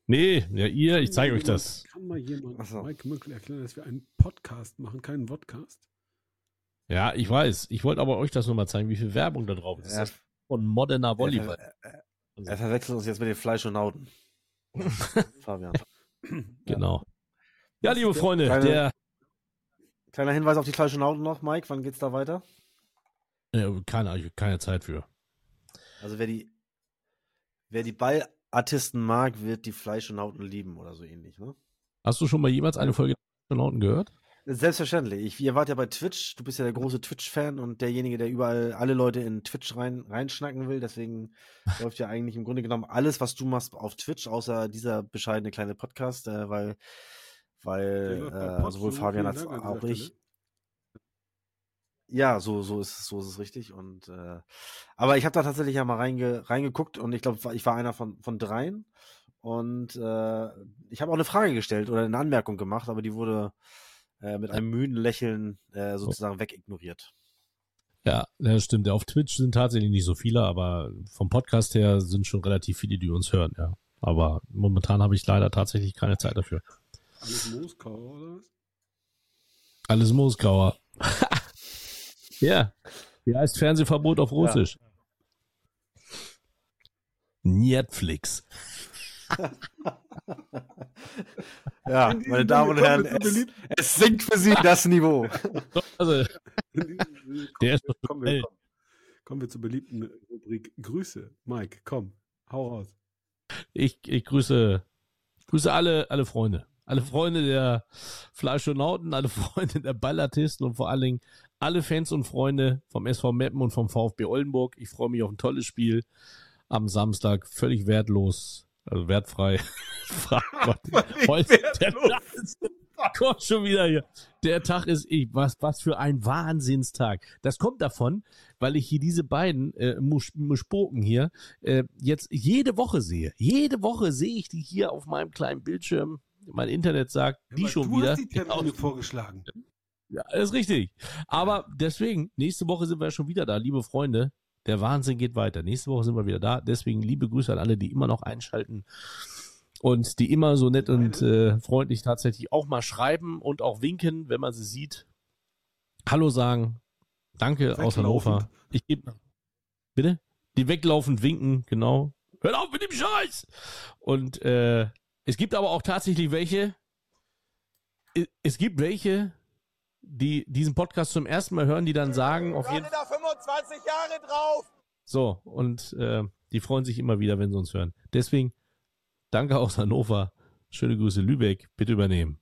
[SPEAKER 1] Nee, ja, ihr, ich zeige euch das.
[SPEAKER 3] Kann mal jemand so. Mike Mückel erklären, dass wir einen Podcast machen, keinen Vodcast?
[SPEAKER 1] Ja, ich weiß. Ich wollte aber euch das nur mal zeigen, wie viel Werbung da drauf ist. Ja. von Moderner Volleyball.
[SPEAKER 4] Er, er, er, verwechselt uns jetzt mit den Fleischonauten.
[SPEAKER 1] Fabian. Genau. Ja, liebe Freunde,
[SPEAKER 4] Kleine,
[SPEAKER 1] der.
[SPEAKER 4] Kleiner Hinweis auf die Fleischonauten noch, Mike. Wann geht's da weiter?
[SPEAKER 1] Ja, keine, keine Zeit für.
[SPEAKER 4] Also wer die, wer die Ballartisten mag, wird die Fleischonauten lieben oder so ähnlich, ne?
[SPEAKER 1] Hast du schon mal jemals eine Folge Fleischonauten gehört?
[SPEAKER 4] Selbstverständlich. Ich, ihr wart ja bei Twitch. Du bist ja der große Twitch-Fan und derjenige, der überall alle Leute in Twitch rein, reinschnacken will. Deswegen läuft ja eigentlich im Grunde genommen alles, was du machst, auf Twitch, außer dieser bescheidene kleine Podcast, äh, weil, weil äh, sowohl Fabian als auch ich. Ja, so, so ist so ist es richtig. Und äh, aber ich habe da tatsächlich ja mal reinge, reingeguckt und ich glaube, ich war einer von, von dreien. Und äh, ich habe auch eine Frage gestellt oder eine Anmerkung gemacht, aber die wurde äh, mit einem müden Lächeln äh, sozusagen wegignoriert.
[SPEAKER 1] Ja, das stimmt. Auf Twitch sind tatsächlich nicht so viele, aber vom Podcast her sind schon relativ viele, die uns hören, ja. Aber momentan habe ich leider tatsächlich keine Zeit dafür.
[SPEAKER 3] Alles Moskauer, oder was?
[SPEAKER 1] Alles Moskauer. Ja. Wie heißt Fernsehverbot auf Russisch? Netflix.
[SPEAKER 4] Ja, meine Damen und Herren, es, es sinkt für Sie das Niveau.
[SPEAKER 1] Also, der ist doch
[SPEAKER 3] kommen, wir, kommen, kommen wir zur beliebten Rubrik Grüße. Mike, komm, hau raus.
[SPEAKER 1] Ich, ich grüße, grüße alle, alle Freunde. Alle Freunde der Fleischonauten, alle Freunde der Ballartisten und vor allen Dingen alle Fans und Freunde vom SV Meppen und vom VfB Oldenburg. Ich freue mich auf ein tolles Spiel am Samstag. Völlig wertlos, also wertfrei. Heute, der Tag ist, kommt schon wieder hier. Der Tag ist ich. Was, was für ein Wahnsinnstag. Das kommt davon, weil ich hier diese beiden äh, Musch, Muschpoken hier äh, jetzt jede Woche sehe. Jede Woche sehe ich die hier auf meinem kleinen Bildschirm. Mein Internet sagt,
[SPEAKER 3] Ja,
[SPEAKER 1] die schon
[SPEAKER 3] du
[SPEAKER 1] wieder.
[SPEAKER 3] Hast die Termine vorgeschlagen.
[SPEAKER 1] Ja, ist richtig. Aber deswegen, nächste Woche sind wir schon wieder da, liebe Freunde. Der Wahnsinn geht weiter. Nächste Woche sind wir wieder da. Deswegen liebe Grüße an alle, die immer noch einschalten und die immer so nett und äh, freundlich tatsächlich auch mal schreiben und auch winken, wenn man sie sieht. Hallo sagen. Danke aus. Hannover. Ich gebe. Bitte? Die weglaufend winken, genau. Hört auf mit dem Scheiß! Und äh, es gibt aber auch tatsächlich welche. Es gibt welche, die diesen Podcast zum ersten Mal hören, die dann sagen, auf jeden
[SPEAKER 2] da 25 Jahre drauf.
[SPEAKER 1] so, und äh, die freuen sich immer wieder, wenn sie uns hören. Deswegen, danke aus Hannover. Schöne Grüße Lübeck. Bitte übernehmen.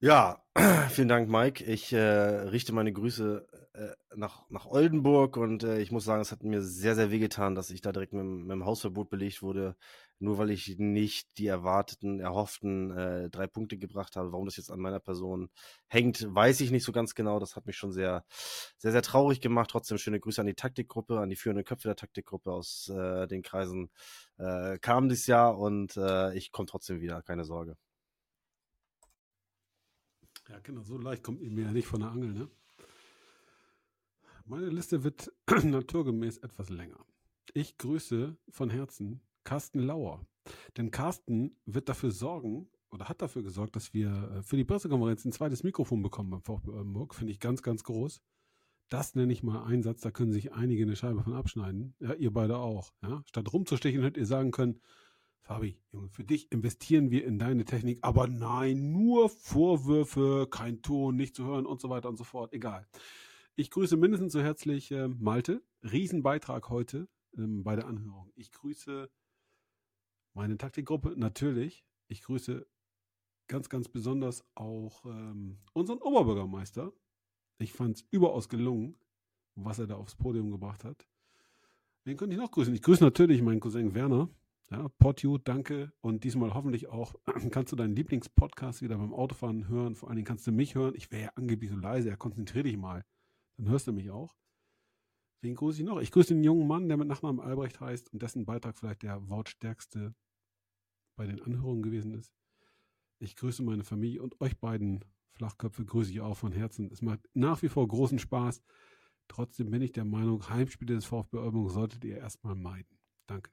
[SPEAKER 4] Ja, vielen Dank, Mike. Ich äh, richte meine Grüße äh, nach, nach Oldenburg und äh, ich muss sagen, es hat mir sehr, sehr wehgetan, dass ich da direkt mit, mit dem Hausverbot belegt wurde, nur weil ich nicht die erwarteten, erhofften äh, drei Punkte gebracht habe. Warum das jetzt an meiner Person hängt, weiß ich nicht so ganz genau. Das hat mich schon sehr, sehr, sehr traurig gemacht. Trotzdem schöne Grüße an die Taktikgruppe, an die führenden Köpfe der Taktikgruppe aus äh, den Kreisen. Äh, kam dieses Jahr und äh, ich komme trotzdem wieder, keine Sorge.
[SPEAKER 3] Ja, genau, so leicht kommt ihr mir ja nicht von der Angel, ne? Meine Liste wird naturgemäß etwas länger. Ich grüße von Herzen Carsten Lauer. Denn Carsten wird dafür sorgen oder hat dafür gesorgt, dass wir äh, für die Pressekonferenz ein zweites Mikrofon bekommen beim VfB Oldenburg. Finde ich ganz, ganz groß. Das nenne ich mal einen Satz, da können sich einige eine Scheibe von abschneiden. Ja, ihr beide auch. Ja? Statt rumzustechen, hättet ihr sagen können, Fabi, Junge, für dich investieren wir in deine Technik, aber nein, nur Vorwürfe, kein Ton, nicht zu hören und so weiter und so fort. Egal. Ich grüße mindestens so herzlich äh, Malte. Riesenbeitrag heute ähm, bei der Anhörung. Ich grüße meine Taktikgruppe natürlich. Ich grüße ganz, ganz besonders auch ähm, unseren Oberbürgermeister. Ich fand es überaus gelungen, was er da aufs Podium gebracht hat. Wen könnte ich noch grüßen? Ich grüße natürlich meinen Cousin Werner. Ja, Potju, danke. Und diesmal hoffentlich auch kannst du deinen Lieblingspodcast wieder beim Autofahren hören. Vor allen Dingen kannst du mich hören. Ich wäre ja angeblich so leise. Ja, konzentrier dich mal. Dann hörst du mich auch. Wen grüße ich noch? Ich grüße den jungen Mann, der mit Nachnamen Albrecht heißt und dessen Beitrag vielleicht der wortstärkste bei den Anhörungen gewesen ist. Ich grüße meine Familie und euch beiden Flachköpfe grüße ich auch von Herzen. Es macht nach wie vor großen Spaß. Trotzdem bin ich der Meinung, Heimspiele des VfB Oldenburg solltet ihr erstmal meiden. Danke.